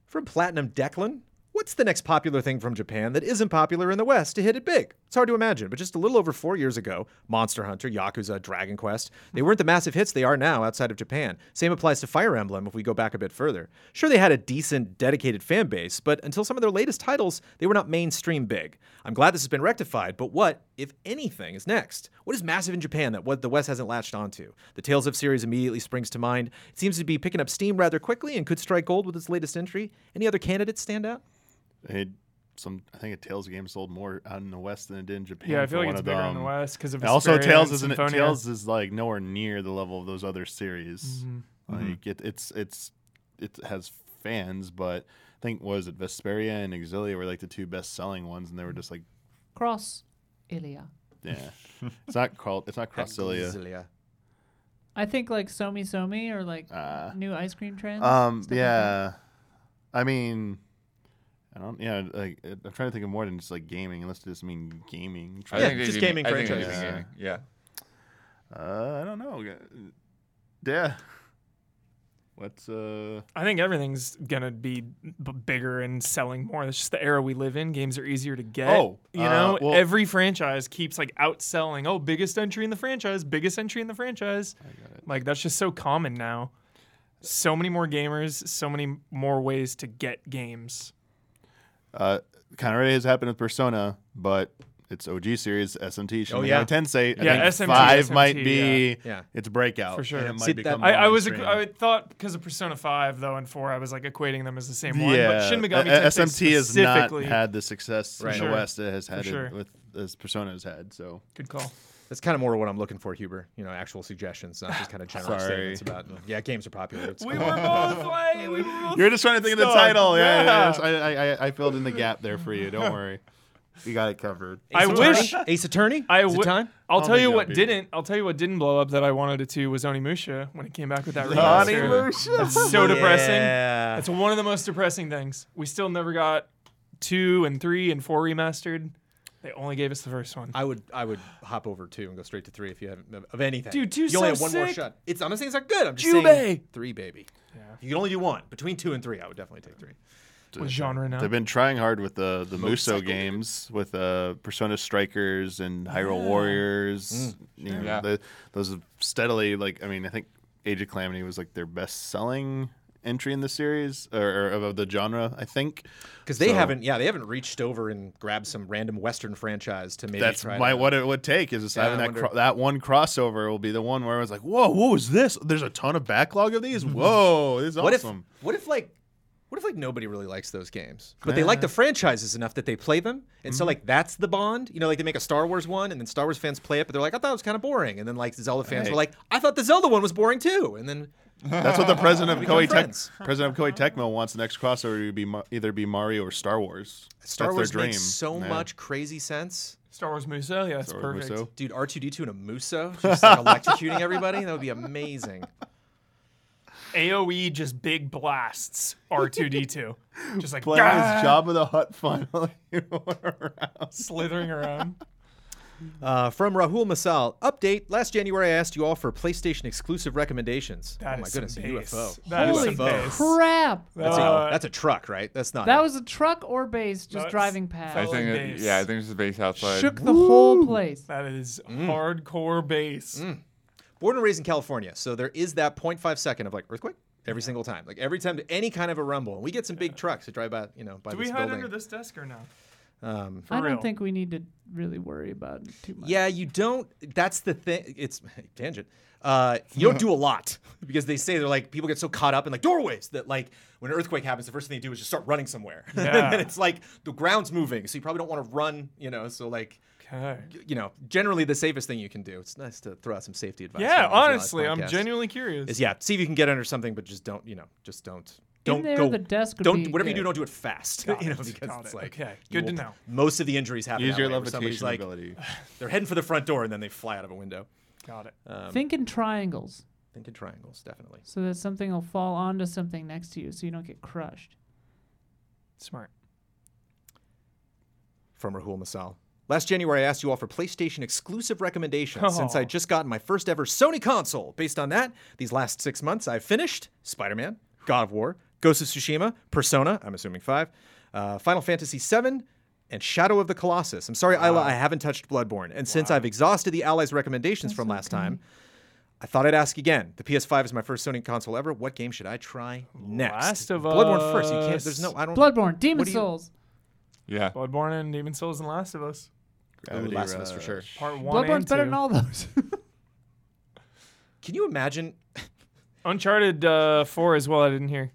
From Platinum Declan, what's the next popular thing from Japan that isn't popular in the West to hit it big? It's hard to imagine, but just a little over four years ago, Monster Hunter, Yakuza, Dragon Quest, they weren't the massive hits they are now outside of Japan. Same applies to Fire Emblem if we go back a bit further. Sure, they had a decent, dedicated fan base, but until some of their latest titles, they were not mainstream big. I'm glad this has been rectified, but what, if anything, is next? What is massive in Japan that what the West hasn't latched onto? The Tales of series immediately springs to mind. It seems to be picking up steam rather quickly and could strike gold with its latest entry. Any other candidates stand out? It, some I think a Tales game sold more out in the West than it did in Japan. Yeah, I feel like it's of bigger in the. West because of And also, Vesperia Tales isn't it, Symphonia. Tales is like nowhere near the level of those other series. Mm-hmm. Like it, it's it's it has fans, but I think what was it Vesperia and Xillia were like the two best selling ones, and they were just like Cross Ilia. yeah, it's not called it's not Crossilia. Xillia. I think like Somi Somi or like Uh, new ice cream trends. Um, stuff like yeah, I mean. I don't. Yeah, like I'm trying to think of more than just like gaming, unless they just mean gaming. I Yeah, think they just do- gaming I think they franchises. gaming, Yeah. Uh, I don't know. Yeah. What's uh? I think everything's gonna be b- bigger and selling more. It's just the era we live in. Games are easier to get. Oh, you uh, know, well- every franchise keeps like outselling. Oh, biggest entry in the franchise, biggest entry in the franchise. Like that's just so common now. So many more gamers, so many more ways to get games. Uh, kind of already has happened with Persona, but it's OG series SMT. Shin Oh, yeah. Tensei. I Yeah, think SMT, five might be yeah. its breakout For sure. And it might See, that- I, I was mainstream. I thought because of Persona Five though and Four, I was like equating them as the same one. yeah, But Shin Megami uh, Tensei SMT has not specifically, had the success Right. in Sure. the West it has had sure. it with as Persona has had. So Good call. That's kind of more what I'm looking for, Huber. You know, actual suggestions, not just kind of general Sorry. statements about. Yeah, games are popular. It's We cool. were both like, we were both you're just trying to think of the Stuck. title. Yeah, Yeah. yeah, I, I, I, I filled in the gap there for you. Don't worry, you got it covered. I Ace wish- Ace Attorney. I Is it would. time? I'll don't tell you that'll what be- didn't. I'll tell you what didn't blow up that I wanted it to was Onimusha when it came back with that Onimusha. remaster. That's so depressing. Yeah. That's one of the most depressing things. We still never got two and three and four remastered. They only gave us the first one. I would I would hop over two and go straight to three if you haven't of anything. Dude, two's You only so have one more sick. shot. It's I'm not saying it's not good. I'm just Jubei. saying three, baby. Yeah. You can only do one between two and three. I would definitely take three. What genre now? They've been trying hard with the the Motorcycle Musou dude. games with uh, Persona Strikers and Hyrule Warriors. you know, Yeah. the- those have steadily like I mean I think Age of Calamity was like their best selling entry in the series or, or of the genre I think. Because they So- haven't, yeah, they haven't reached over and grabbed some random Western franchise to maybe. That's my, to, what it would take is just Yeah, having that cro- that one crossover will be the one where I was like, whoa, what was this? There's a ton of backlog of these. Whoa, this is What awesome. if? What if like? What if like nobody really likes those games, but they like the franchises enough that they play them, and Mm-hmm. so like that's the bond. You know, like they make a Star Wars one, and then Star Wars fans play it, but they're like, I thought it was kind of boring, and then like the Zelda fans Hey. were like, I thought the Zelda one was boring too, and then That's what the president of Become Koei Tech, president of Koei Tecmo wants the next crossover to be Ma- either be Mario or Star Wars. Star That's Wars their dream. makes so Yeah. much crazy sense. Star Wars Musou. Yeah, that's Star Wars perfect. Musou. Dude, R2D2 and a Musou just like electrocuting everybody. That would be amazing. AOE just big blasts. R2D2. just like Playing "Gah!" his Job of the Hut finally around. slithering around. Uh, from Rahul Masal, update. Last January, I asked you all for PlayStation exclusive recommendations. That oh my is goodness, some a bass. UFO. That is Holy some bass. crap! That's, a, Uh, that's a truck, right? That's not. That a- was a truck or base just That's- driving past. Fellow think, it, yeah, I think it's the base outside. Shook the whole place. That is Mm. hardcore bass. born and raised in California, so there is that 0.5 second of like earthquake every single time. Like every time, to any kind of a rumble, and we get some big trucks that drive by, you know, by the way. Do this we hide building. under this desk or no? Um, For I real. don't think we need to really worry about it too much. yeah, you don't. That's the thing. It's tangent. Uh, you don't do a lot because they say they're like people get so caught up in like doorways that like when an earthquake happens, the first thing they do is just start running somewhere. Yeah. and it's like the ground's moving, so you probably don't want to run. You know, so like Okay. you know, generally the safest thing you can do. It's nice to throw out some safety advice. Yeah, on these honestly, I'm genuinely curious. Is yeah, see if you can get under something, but just don't, you know, just don't, don't there, go. the desk would don't be whatever you do, don't do it fast. Got you know, it, because got it's it. like Okay, you good to know. Most of the injuries happen. Use your way, where somebody's levitation like ability. they're heading for the front door and then they fly out of a window. Got it. Um, Think in triangles, think in triangles, definitely. so that something will fall onto something next to you, so you don't get crushed. Smart. from Rahul Masal. Last January, I asked you all for PlayStation exclusive recommendations since Oh. I just gotten my first ever Sony console. Based on that, these last six months, I've finished Spider Man, God of War, Ghost of Tsushima, Persona, I'm assuming five, uh, Final Fantasy VII, and Shadow of the Colossus. I'm sorry, Isla, I haven't touched Bloodborne. And since I've exhausted the Allies' recommendations from last time, I thought I'd ask again. The PS5 is my first Sony console ever. What game should I try next? Last of Bloodborne first. You can't. There's no. I don't. Bloodborne, Demon What do you- Souls. Yeah. Bloodborne and Demon Souls and Last of Us. Gravity Last of Us for sure. Part one Bloodborne's and better two. than all those. Can you imagine? Uncharted uh, 4 as well, I didn't hear.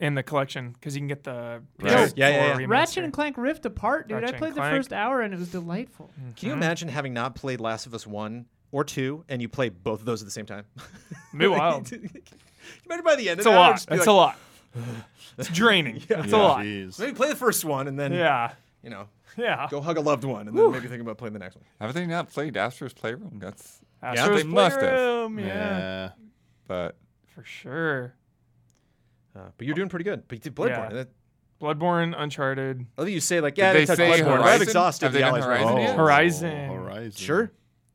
In the collection, because you can get the Right. Yeah, yeah, yeah. Ratchet and Clank Rift Apart, dude. Ratchet I played the Clank. first hour and it was delightful. Mm-hmm. Can you imagine having not played Last of Us one or two, and you play both of those at the same time? Be wild. Can you imagine by the end It's of a that, lot. just be It's like, a lot. It's draining. It's a lot. jeez. Maybe play the first one and then Yeah. you know Yeah. go hug a loved one, and then maybe think about playing the next one. Have they not played Astro's Playroom? That's Astro's they must have. Playroom, Yeah. Yeah. but For sure. Uh, but you're doing pretty good. But you did Bloodborne. Yeah. That, Touch Uncharted. I think you say like, yeah, I they didn't touch say Bloodborne. but I've exhausted Have the Allies Horizon right? yet? Horizon. Horizon. Sure.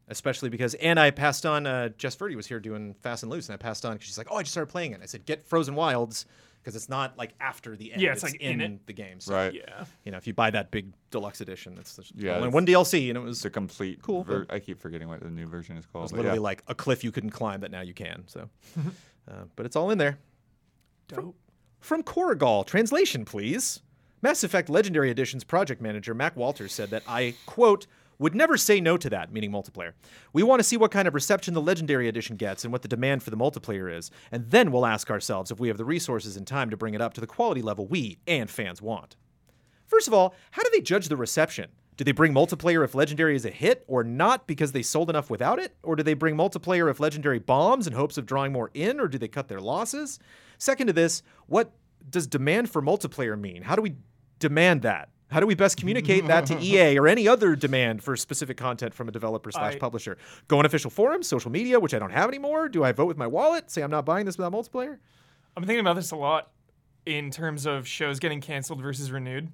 Especially because, and I passed on. Uh, Jess Verdi was here doing Fast and Loose, and I passed on because she's like, "Oh, I just started playing it." I said, "Get Frozen Wilds," because it's not like after the end. Yeah, it's, like, in, in it. the game. So, right. Yeah. You know, if you buy that big deluxe edition, it's there's Yeah, only it's- one DLC, and it was It's a complete. Cool, Ver- I keep forgetting what the new version is It called. was but literally yeah. like a cliff you couldn't climb that now you can. So, uh, but it's all in there. Dope. From Corrigal, translation, please. Mass Effect Legendary Edition's project manager, Mac Walters, said that I, quote, would never say no to that, meaning multiplayer. We want to see what kind of reception the Legendary Edition gets and what the demand for the multiplayer is, and then we'll ask ourselves if we have the resources and time to bring it up to the quality level we and fans want. First of all, how do they judge the reception? Do they bring multiplayer if Legendary is a hit or not because they sold enough without it? Or do they bring multiplayer if Legendary bombs in hopes of drawing more in, or do they cut their losses? Second to this, what does demand for multiplayer mean? How do we demand that? How do we best communicate that to EA or any other demand for specific content from a developer slash publisher? Go on official forums, social media, which I don't have anymore? Do I vote with my wallet? Say I'm not buying this without multiplayer? I'm thinking about this a lot in terms of shows getting canceled versus renewed.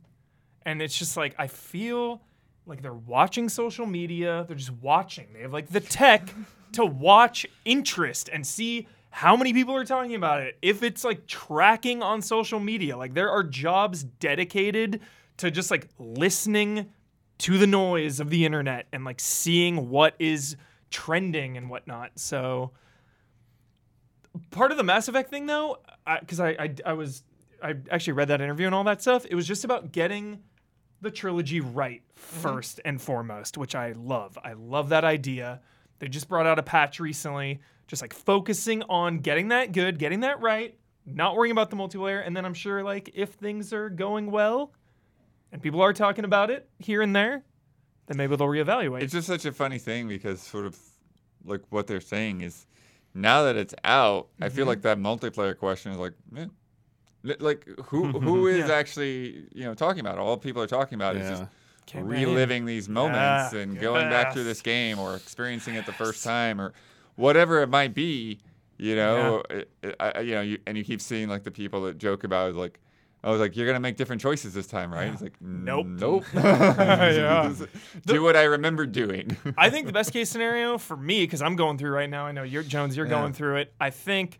And it's just like I feel like they're watching social media, they're just watching. They have like the tech to watch interest and see how many people are talking about it. If it's like tracking on social media, like there are jobs dedicated to just like listening to the noise of the internet and like seeing what is trending and whatnot. So part of the Mass Effect thing, though, because I, I, I was I actually read that interview and all that stuff. It was just about getting the trilogy right 1st and foremost, which I love. I love that idea. They just brought out a patch recently, just like focusing on getting that good, getting that right, not worrying about the multiplayer, and then I'm sure like if things are going well, and people are talking about it here and there, then maybe they'll reevaluate. It's just such a funny thing because sort of like what they're saying is now that it's out, I Mm-hmm. feel like that multiplayer question is like, eh. Li- like who who is Yeah. actually you know talking about it? All people are talking about is Yeah. just Campaign. reliving these moments Yeah. and going back through this game or experiencing it the first time or whatever it might be. You know, it, it, I, you know, you, and you keep seeing like the people that joke about like. I was like, you're gonna make different choices this time, right? It's like, Nope. nope. Yeah. Do what I remember doing. I think the best case scenario for me, because I'm going through right now, I know you're Jones, you're Yeah. going through it. I think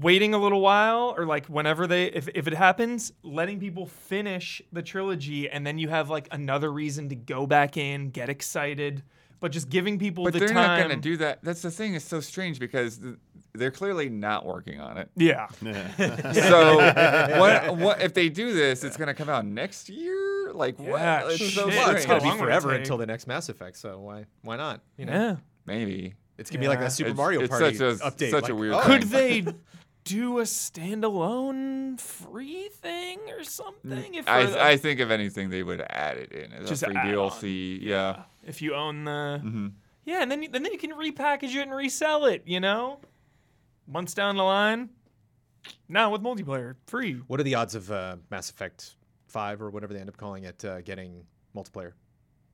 waiting a little while, or like whenever they, if, if it happens, letting people finish the trilogy, and then you have like another reason to go back in, get excited, but just giving people But the they're time. not gonna do that. That's the thing. It's so strange because th- they're clearly not working on it. yeah, So what, what if they do this? It's gonna come out next year. Like Yeah, what? It's so shit. Well, it's gonna be long would it forever take? until the next Mass Effect, so why why not? You know, yeah. Maybe. it's gonna be like Yeah. that Super It's- Mario it's Party such a- update. such a weird oh, Could they do a standalone free thing or something. If I, for- I think if anything they would add it in as Just a free DLC. Yeah. if you own the hmm yeah, and then you, and then you can repackage it and resell it. You know, months down the line. Now with multiplayer, free. What are the odds of uh, Mass Effect Five or whatever they end up calling it uh, getting multiplayer?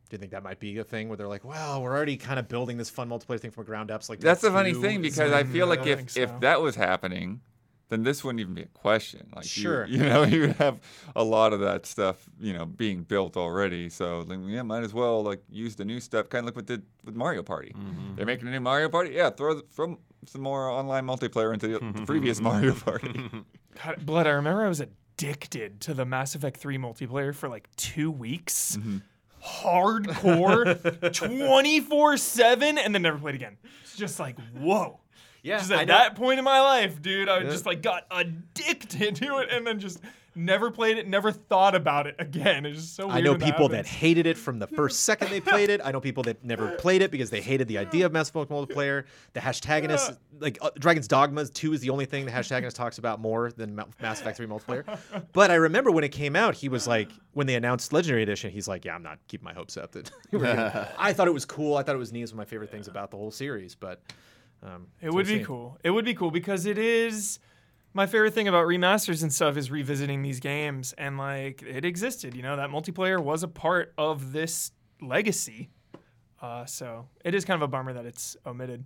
Do you think that might be a thing where they're like, "Well, we're already kind of building this fun multiplayer thing from ground up"? So like, That's the funny thing because I feel Mm, like I if think if that was happening, then this wouldn't even be a question. Like Sure. you, know, you would have a lot of that stuff, you know, being built already. So like, yeah, might as well like use the new stuff, kind of like what did with Mario Party. They're making a new Mario Party. Yeah, throw th- throw some more online multiplayer into the, the previous Mario Party. God, Blood, I remember I was addicted to the Mass Effect 3 multiplayer for like two weeks. Hardcore, 24 7, and then never played again. It's just like, whoa. Yeah, Just at that point in my life, dude, I Yeah. just like got addicted to it and then just never played it, never thought about it again. It's just so weird. I know people that happens. hated it from the first second they played it. I know people that never played it because they hated the idea of Mass Effect multiplayer. The hashtagonist, like uh, Dragon's Dogma 2 is the only thing the hashtagonist talks about more than Mass Effect 3 multiplayer. But I remember when it came out, he was like, when they announced Legendary Edition, he's like, yeah, I'm not keeping my hopes up. That I thought it was cool. I thought it was neat. It's one of my favorite things about the whole series. But um, It would be cool. It would be cool because it is my favorite thing about remasters and stuff is revisiting these games and like it existed. You know that multiplayer was a part of this legacy. Uh, so it is kind of a bummer that it's omitted.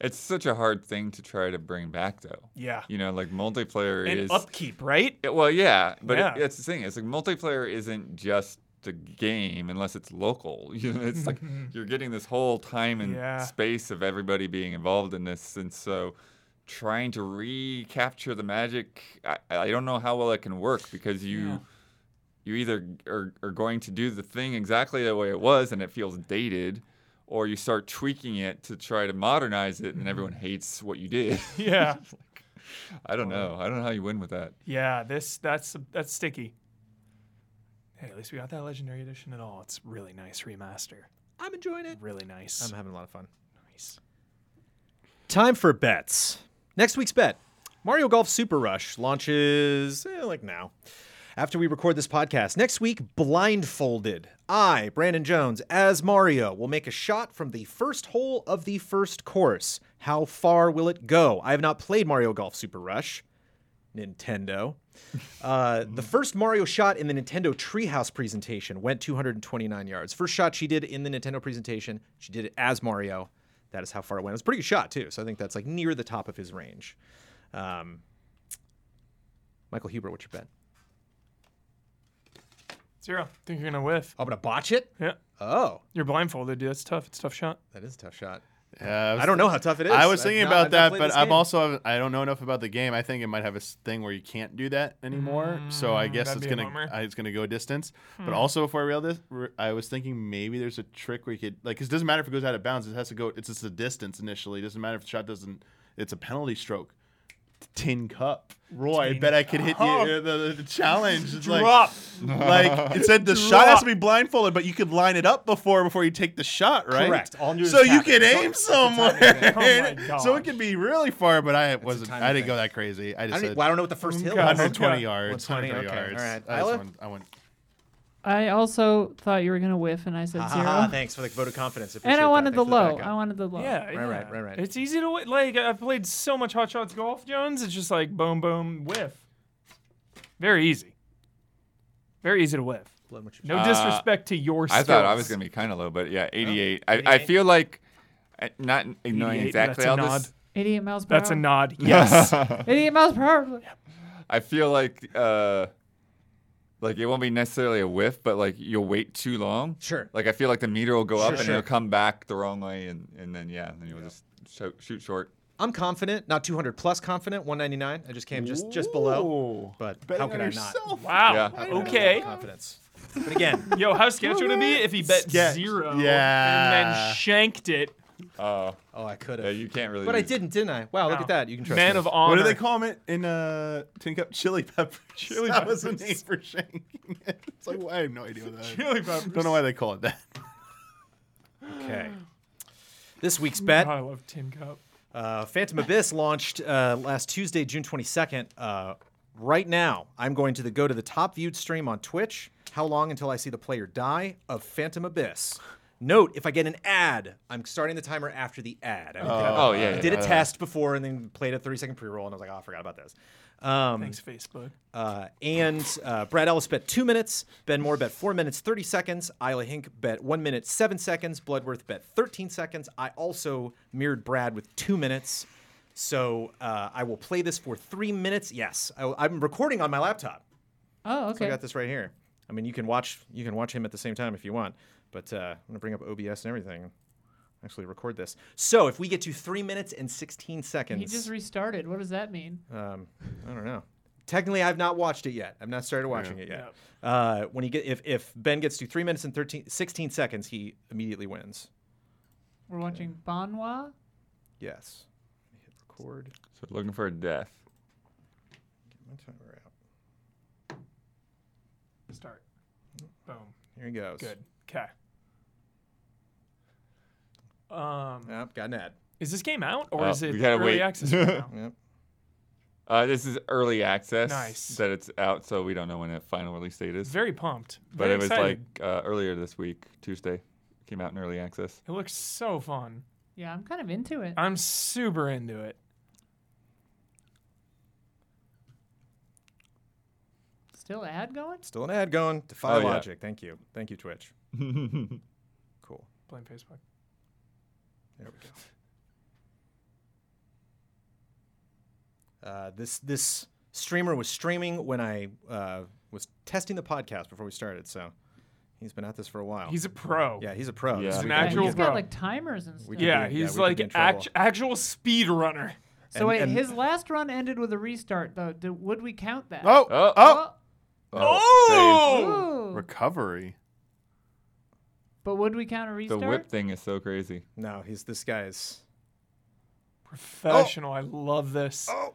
it's such a hard thing to try to bring back, though. Yeah. You know, like multiplayer And is upkeep, right? Yeah, well, yeah, but Yeah. It, that's the thing. It's like multiplayer isn't just the game unless it's local. You know, it's like you're getting this whole time and Yeah. space of everybody being involved in this, and so trying to recapture the magic, I, I don't know how well it can work because you. Yeah. You either are, are going to do the thing exactly the way it was and it feels dated, or you start tweaking it to try to modernize it and everyone mm-hmm. hates what you did. Yeah. I don't know. I don't know how you win with that. yeah. This that's that's sticky. Hey, at least we got that legendary edition at all. It's really nice remaster. I'm enjoying it. Really nice. I'm having a lot of fun. nice. Time for bets. Next week's bet Mario Golf Super Rush launches eh, like now. After we record this podcast, next week, blindfolded, I, Brandon Jones, as Mario, will make a shot from the first hole of the first course. How far will it go? I have not played Mario Golf Super Rush. Nintendo. Uh, the first Mario shot in the Nintendo Treehouse presentation went 229 yards. First shot she did in the Nintendo presentation, she did it as Mario. That is how far it went. It was a pretty good shot too, so I think that's like near the top of his range. Um, Michael Huber, what's your bet? Zero. Think you're gonna whiff? I'm gonna botch it. Yeah. Oh, You're blindfolded, dude. That's tough. It's a tough shot. that is a tough shot. Yeah, I don't know how tough it is. I was I've thinking about not that, but I'm game. also I don't know enough about the game. I think it might have a thing where you can't do that anymore. so I Mm, guess it's gonna. Hmm. I, it's gonna go a distance. But also before I realized this, I was thinking maybe there's a trick where you could like 'cause it doesn't matter if it goes out of bounds. It has to go. It's just a distance initially. It doesn't matter if the shot doesn't. It's a penalty stroke. Tin cup. Roy, I Tin bet I could hit you. uh, The, the challenge. It's like, Drop. like it said the shot has to be blindfolded, but you could line it up before before you take the shot, right? Correct. All I'm doing is so you tapping. can aim it's somewhere. Oh my so it gosh. could be really far, but I wasn't. I didn't thing. go that crazy. I I just don't, said well, I don't know what the first hill is. 120 Okay. yards. 120, 120 okay. yards. All right. I, just Isla? went, I went. I also thought you were gonna whiff, and I said Ha, zero. ha, ha, thanks for the vote of confidence. and Appreciate I that. wanted the Thanks for low. backup. I wanted the low. Yeah, Right, yeah. right, right, right. It's easy to wi- like. I've played so much Hot Shots Golf, Jones. It's just like boom, boom, whiff. Very easy. Very easy to whiff. Blood, what's your No Uh, disrespect to your. I thought I was skills. gonna be kind of low, but yeah, 88. I, I 88? feel like uh, not knowing 88, exactly that's a how nod. this. 88 miles per That's a nod. Yes. 88 miles per hour. I feel like uh, like it won't be necessarily a whiff, but like you'll wait too long. Sure. Like I feel like the meter will go Sure, up and sure. it'll come back the wrong way, and and then yeah, then you'll just shoot, shoot short. I'm confident, not 200 plus confident. 199. I just came just just below. Ooh. But Betting how on could I not? yourself. wow. Yeah. How could I not Okay. Confidence. But again, Yo, how sketchy would it be if he bet Sketch. zero Yeah. and then shanked it? Uh, oh, I could have. yeah, have. you can't really. but I use- didn't, didn't I? Wow, look No. at that. You can trust Man me. of honor. What do they call it in uh, Tin Cup? Chili peppers. Chili that was the peppers. name for shanking it. It's like well, I have no idea what that is. Chili peppers. Don't know why they call it that. Okay. This week's bet. God, I love Tin Cup. Uh, Phantom Abyss launched uh, last Tuesday, June 22nd. Uh, right now, I'm going to the, go to the top viewed stream on Twitch. How long until I see the player die of Phantom Abyss? Note, if I get an ad, I'm starting the timer after the ad. I, Oh, yeah, I yeah, did a yeah. test before and then played a 30 second pre roll, and I was like, oh, I forgot about this. Um, Thanks, Facebook. uh, and uh, Brad Ellis bet two minutes. Ben Moore bet four minutes, 30 seconds. Isla Hinck bet one minute, seven seconds. Bloodworth bet 13 seconds. I also mirrored Brad with two minutes. So uh, I will play this for three minutes. Yes, I, am recording on my laptop. Oh, okay. So I got this right here. I mean, you can watch you can watch him at the same time if you want. But uh, I'm gonna bring up OBS and everything. Actually, record this. So if we get to three minutes and 16 seconds, He just restarted. What does that mean? um, I don't know. Technically, I've not watched it yet. I've not started watching it yet. Uh, when he get if, if Ben gets to three minutes and 13, 16 seconds, he immediately wins. We're watching Bonjwa. Yes. Hit record. So looking for a death. Get my timer out. Start. Boom. Here he goes. Good. Okay. Um, Yep, got an ad. is this game out or Oh, is it we gotta early wait. access right now? Yep. Uh, this is early access. Nice. That it's out, so we don't know when the final release date is. Very pumped. but Very it was excited. like uh, earlier this week, Tuesday, came out in early access. it looks so fun. Yeah, I'm kind of into it. I'm super into it. Still ad going? Still an ad going. Defy Oh, yeah. logic. Thank you. Thank you, Twitch. Cool. Blame Facebook. There we go. Uh, this this streamer was streaming when I uh, was testing the podcast before we started, so he's been at this for a while. He's a pro. yeah, he's a pro. Yeah. He's an could- actual he's pro. got like timers and stuff. We could Yeah, be- yeah, he's we like be in trouble. act- actual speed runner. So And- wait, and- his last run ended with a restart though. Do, would we count that? Oh, Oh, oh, Oh! Ooh. recovery. But would we count a the whip thing is so crazy. No, he's this guy's. Professional. Oh! I love this. Oh!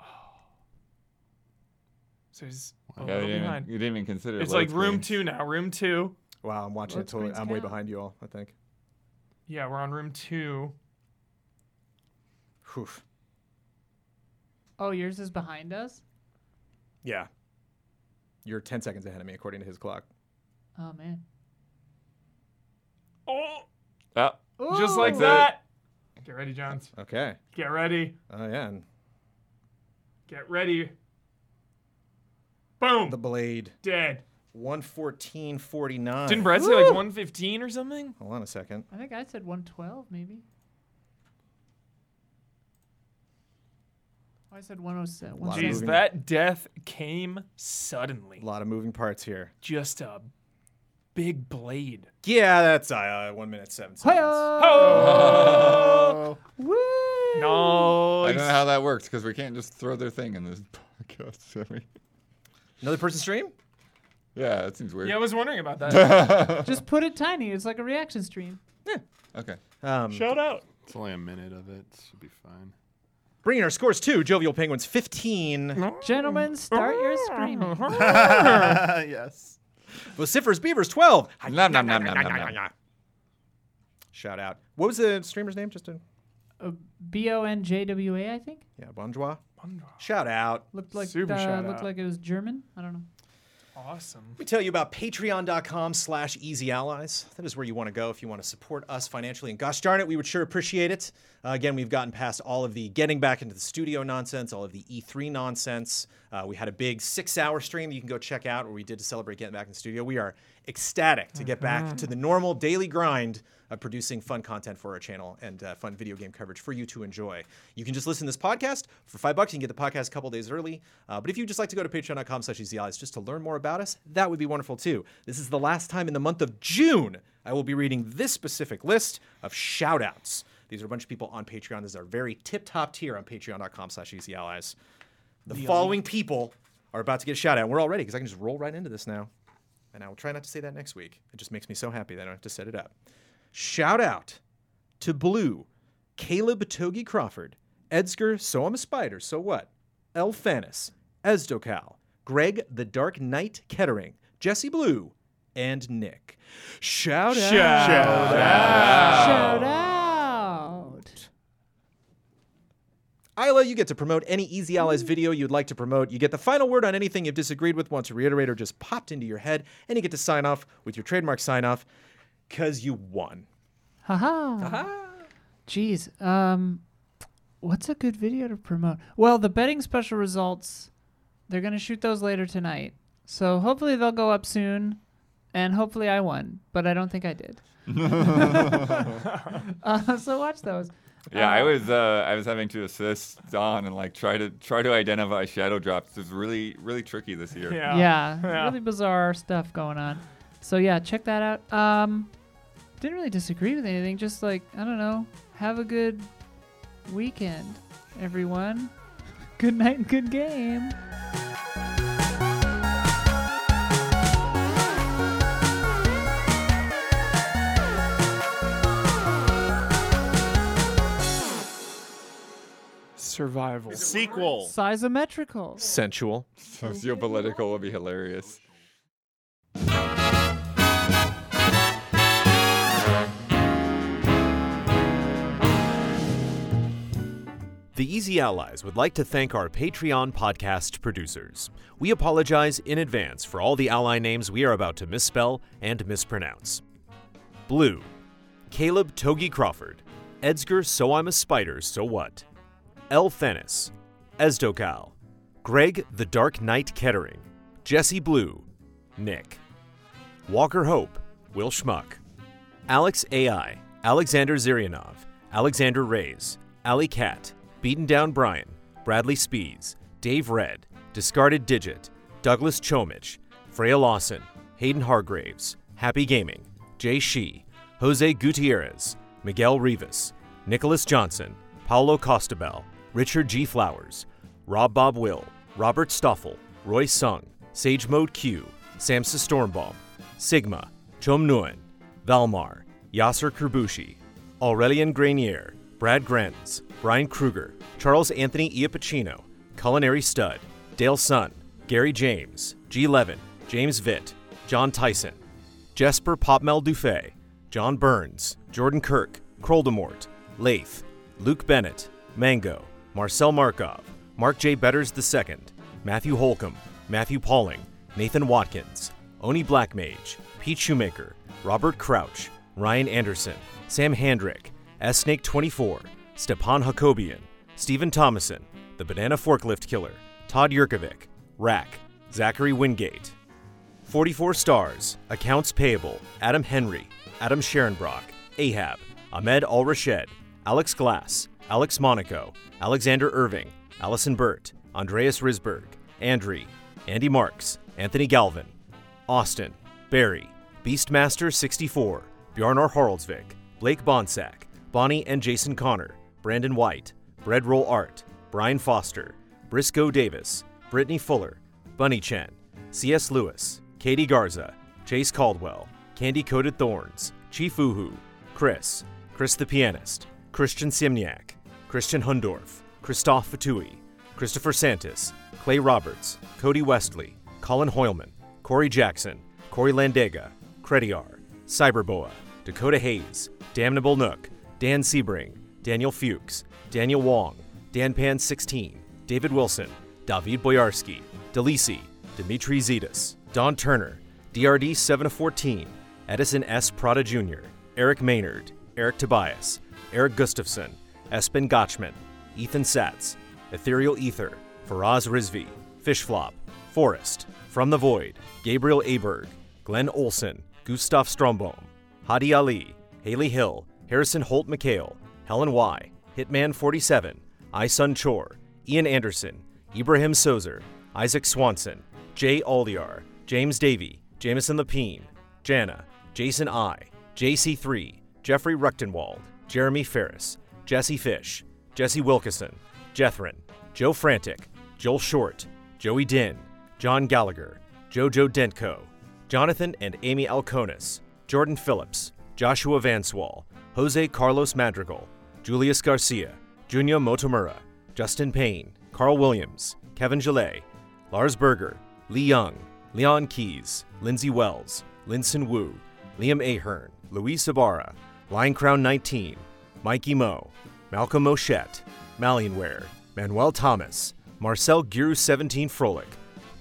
oh. So he's a Yeah, little you didn't, even, behind. you didn't even consider. It's load like room two now. Room two. Wow, I'm watching Load it totally. I'm way behind you all. I think. Yeah, we're on room two. Whew. Oh, yours is behind us. Yeah. You're 10 seconds ahead of me according to his clock. Oh man. Oh, Ah, just like Ooh. that. Get ready, Jones. Okay. Get ready. Oh yeah. And Get ready. Boom. the blade. Dead. 114.49. Didn't Brett say like 115 or something? Hold on a second. I think I said 112 maybe. I said 107. Lot of Jeez, moving- that death came suddenly. A lot of moving parts here. Just a big blade. Yeah, that's uh, one minute seven seconds. Oh! Woo! I don't know how that works because we can't just throw their thing in this podcast. I mean, Another person stream? yeah, that seems weird. Yeah, I was wondering about that. Just put it tiny. It's like a reaction stream. Yeah. Okay. Um, Shout out. It's only a minute of it. Should be fine. Bringing our scores to Jovial Penguins 15, Gentlemen, start your screaming. yes. Vociferous Beavers 12. Nom, nom, nom, nom, nom, nom. Shout out. What was the streamer's name? Just to Uh, B O N J W A, I think. yeah, Bonjour. Shout out. Looked like Super uh, shout looked out. like it was German. I don't know. Awesome. Let me tell you about patreon.com slash easy allies. That is where you want to go if you want to support us financially. And gosh darn it, we would sure appreciate it. Uh, again, we've gotten past all of the getting back into the studio nonsense, all of the E3 nonsense. Uh, we had a big six hour stream you can go check out where we did to celebrate getting back in the studio. We are ecstatic to get back to the normal daily grind of producing fun content for our channel and uh, fun video game coverage for you to enjoy. You can just listen to this podcast for five bucks. You can get the podcast a couple days early. Uh, but if you just like to go to patreon.com slash easy just to learn more about us, that would be wonderful too. This is the last time in the month of June I will be reading this specific list of shout outs. These are a bunch of people on Patreon. This is our very tip top tier on patreon.com slash easy allies. The following people are about to get a shout out. We're all ready because I can just roll right into this now. And I will try not to say that next week. It just makes me so happy that I don't have to set it up. Shout out to Blue, Caleb Togi Crawford, Edgar, So I'm a Spider, So What, Elphanis, Esdocal, Greg the Dark Knight Kettering, Jesse Blue, and Nick. Shout out. Shout out. Shout out. Isla, you get to promote any Easy Allies video you'd like to promote. You get the final word on anything you've disagreed with, want to reiterate, or just popped into your head. And you get to sign off with your trademark sign off because you won. Haha. Jeez. Um, what's a good video to promote? Well, the betting special results, they're gonna shoot those later tonight. So hopefully they'll go up soon, and hopefully I won, but I don't think I did. uh, so watch those. Yeah, I was uh, I was having to assist Don and like try to try to identify shadow drops. It's really really tricky this year. Yeah. Yeah, Yeah. really bizarre stuff going on. So yeah, check that out. Um, didn't really disagree with anything. Just like I don't know, have a good weekend, everyone. Good night and good game. Survival. Sequel. Sizometrical. Sensual. Sociopolitical would be hilarious. The Easy Allies would like to thank our Patreon podcast producers. We apologize in advance for all the ally names we are about to misspell and mispronounce. Blue, Caleb Togi Crawford, Edsger So I'm a Spider, So What, El Fennis, Esdokal, Greg the Dark Knight Kettering, Jesse Blue, Nick, Walker Hope, Will Schmuck, Alex AI, Alexander Zirianov, Alexander Reyes, Ali Cat, Beaten Down Brian, Bradley Speeds, Dave Red, Discarded Digit, Douglas Chomich, Freya Lawson, Hayden Hargraves, Happy Gaming, Jay Shee, Jose Gutierrez, Miguel Rivas, Nicholas Johnson, Paulo Costabel, Richard G. Flowers, Rob Bob Will, Robert Stoffel, Roy Sung, Sage Mode Q, Samsa Stormbaum, Sigma, Chom Nguyen, Valmar, Yasser Kerbushi, Aurelian Grenier, Brad Grenz, Brian Kruger, Charles Anthony Iapicino, Culinary Stud, Dale Sun, Gary James, G. Levin, James Vitt, John Tyson, Jesper Popmel Dufay, John Burns, Jordan Kirk, Kroldemort, Lath, Luke Bennett, Mango, Marcel Markov, Mark J. Betters II, Matthew Holcomb, Matthew Pauling, Nathan Watkins, Oni Blackmage, Pete Shoemaker, Robert Crouch, Ryan Anderson, Sam Handrick, S Snake 24, Stepan Hakobian, Stephen Thomason, The Banana Forklift Killer, Todd Yurkovic, Rack, Zachary Wingate, 44 stars, accounts payable, Adam Henry, Adam Sharonbrock, Ahab, Ahmed Al Rashed, Alex Glass, Alex Monaco, Alexander Irving, Allison Burt, Andreas Risberg, Andri, Andy Marks, Anthony Galvin, Austin, Barry, Beastmaster 64, Bjarnar Haraldsvik, Blake Bonsack, Bonnie and Jason Connor, Brandon White, Breadroll Art, Brian Foster, Briscoe Davis, Brittany Fuller, Bunny Chen, C.S. Lewis, Katie Garza, Chase Caldwell, Candy Coated Thorns, Chief Uhu, Chris, Chris the Pianist, Christian Simniak, Christian Hundorf, Christoph Fatui, Christopher Santis, Clay Roberts, Cody Westley, Colin Hoylman, Corey Jackson, Corey Landega, Crediar, Cyberboa, Dakota Hayes, Damnable Nook, Dan Sebring, Daniel Fuchs, Daniel Wong, Dan Pan 16, David Wilson, David Boyarski, Delisi, Dimitri Zetas, Don Turner, DRD 7 of 14, Edison S. Prada Jr., Eric Maynard, Eric Tobias, Eric Gustafson, Espen Gotchman, Ethan Satz, Ethereal Ether, Faraz Rizvi, Fishflop, Forest, From the Void, Gabriel Aberg, Glenn Olson, Gustav Strombohm, Hadi Ali, Haley Hill, Harrison Holt McHale, Helen Y, Hitman 47, Isun Chor, Ian Anderson, Ibrahim Sozer, Isaac Swanson, Jay Aldiar, James Davey, Jameson Lapine, Jana, Jason I, JC3, Jeffrey Ruchtenwald, Jeremy Ferris, Jesse Fish, Jesse Wilkison, Jethrin, Joe Frantic, Joel Short, Joey Din, John Gallagher, Jojo Dentko, Jonathan and Amy Alconis, Jordan Phillips, Joshua Vanswall, Jose Carlos Madrigal, Julius Garcia, Junya Motomura, Justin Payne, Carl Williams, Kevin Gillet, Lars Berger, Lee Young, Leon Keys, Lindsay Wells, Linson Wu, Liam Ahern, Luis Ibarra, Line Crown 19, Mikey Mo, Malcolm Mochette, Malianware, Manuel Thomas, Marcel Giru 17 Frolic,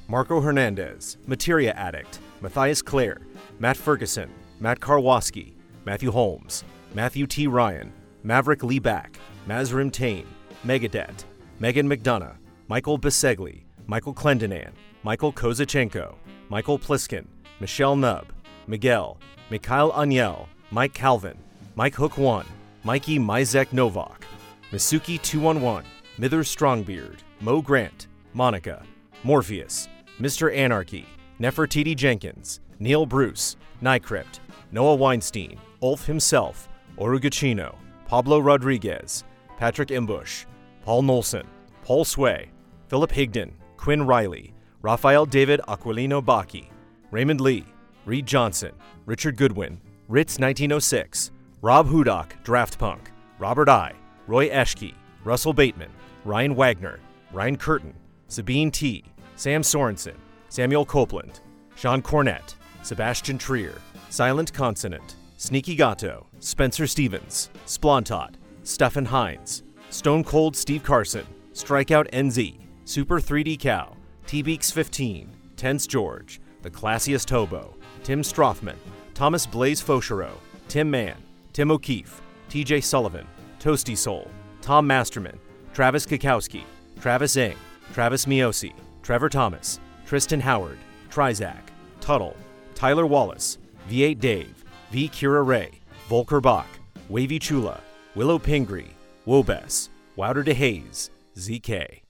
Marco Hernandez, Materia Addict, Matthias Clare, Matt Ferguson, Matt Karwoski, Matthew Holmes, Matthew T. Ryan, Maverick Lee Back, Mazrim Tain, Megadet, Megan McDonough, Michael Bisegli, Michael Clendenan, Michael Kozachenko, Michael Pliskin, Michelle Nubb, Miguel, Mikhail Aniel, Mike Calvin, Mike Hook 1, Mikey Mizek Novak, Misuki 211, Mither Strongbeard, Mo Grant, Monica, Morpheus, Mr. Anarchy, Nefertiti Jenkins, Neil Bruce, Nycrypt, Noah Weinstein, Ulf himself, Oruguchino, Pablo Rodriguez, Patrick Imbush, Paul Nolson, Paul Sway, Philip Higdon, Quinn Riley, Raphael David Aquilino Baki, Raymond Lee, Reed Johnson, Richard Goodwin, Ritz 1906, Rob Hudock, Draft Punk, Robert I, Roy Eschke, Russell Bateman, Ryan Wagner, Ryan Curtin, Sabine T, Sam Sorensen, Samuel Copeland, Sean Cornett, Sebastian Trier, Silent Consonant, Sneaky Gato, Spencer Stevens, Splontot, Stefan Hines, Stone Cold Steve Carson, Strikeout NZ, Super 3D Cow, T Beaks 15, Tense George, The Classiest Hobo, Tim Strothman, Thomas Blaze Fauchereau, Tim Mann, Tim O'Keefe, TJ Sullivan, Toasty Soul, Tom Masterman, Travis Kakowski, Travis Ing, Travis Miosi, Trevor Thomas, Tristan Howard, Trizac, Tuttle, Tyler Wallace, V8 Dave, V. Kira Ray, Volker Bach, Wavy Chula, Willow Pingree, Wobes, Wouter DeHaze, ZK.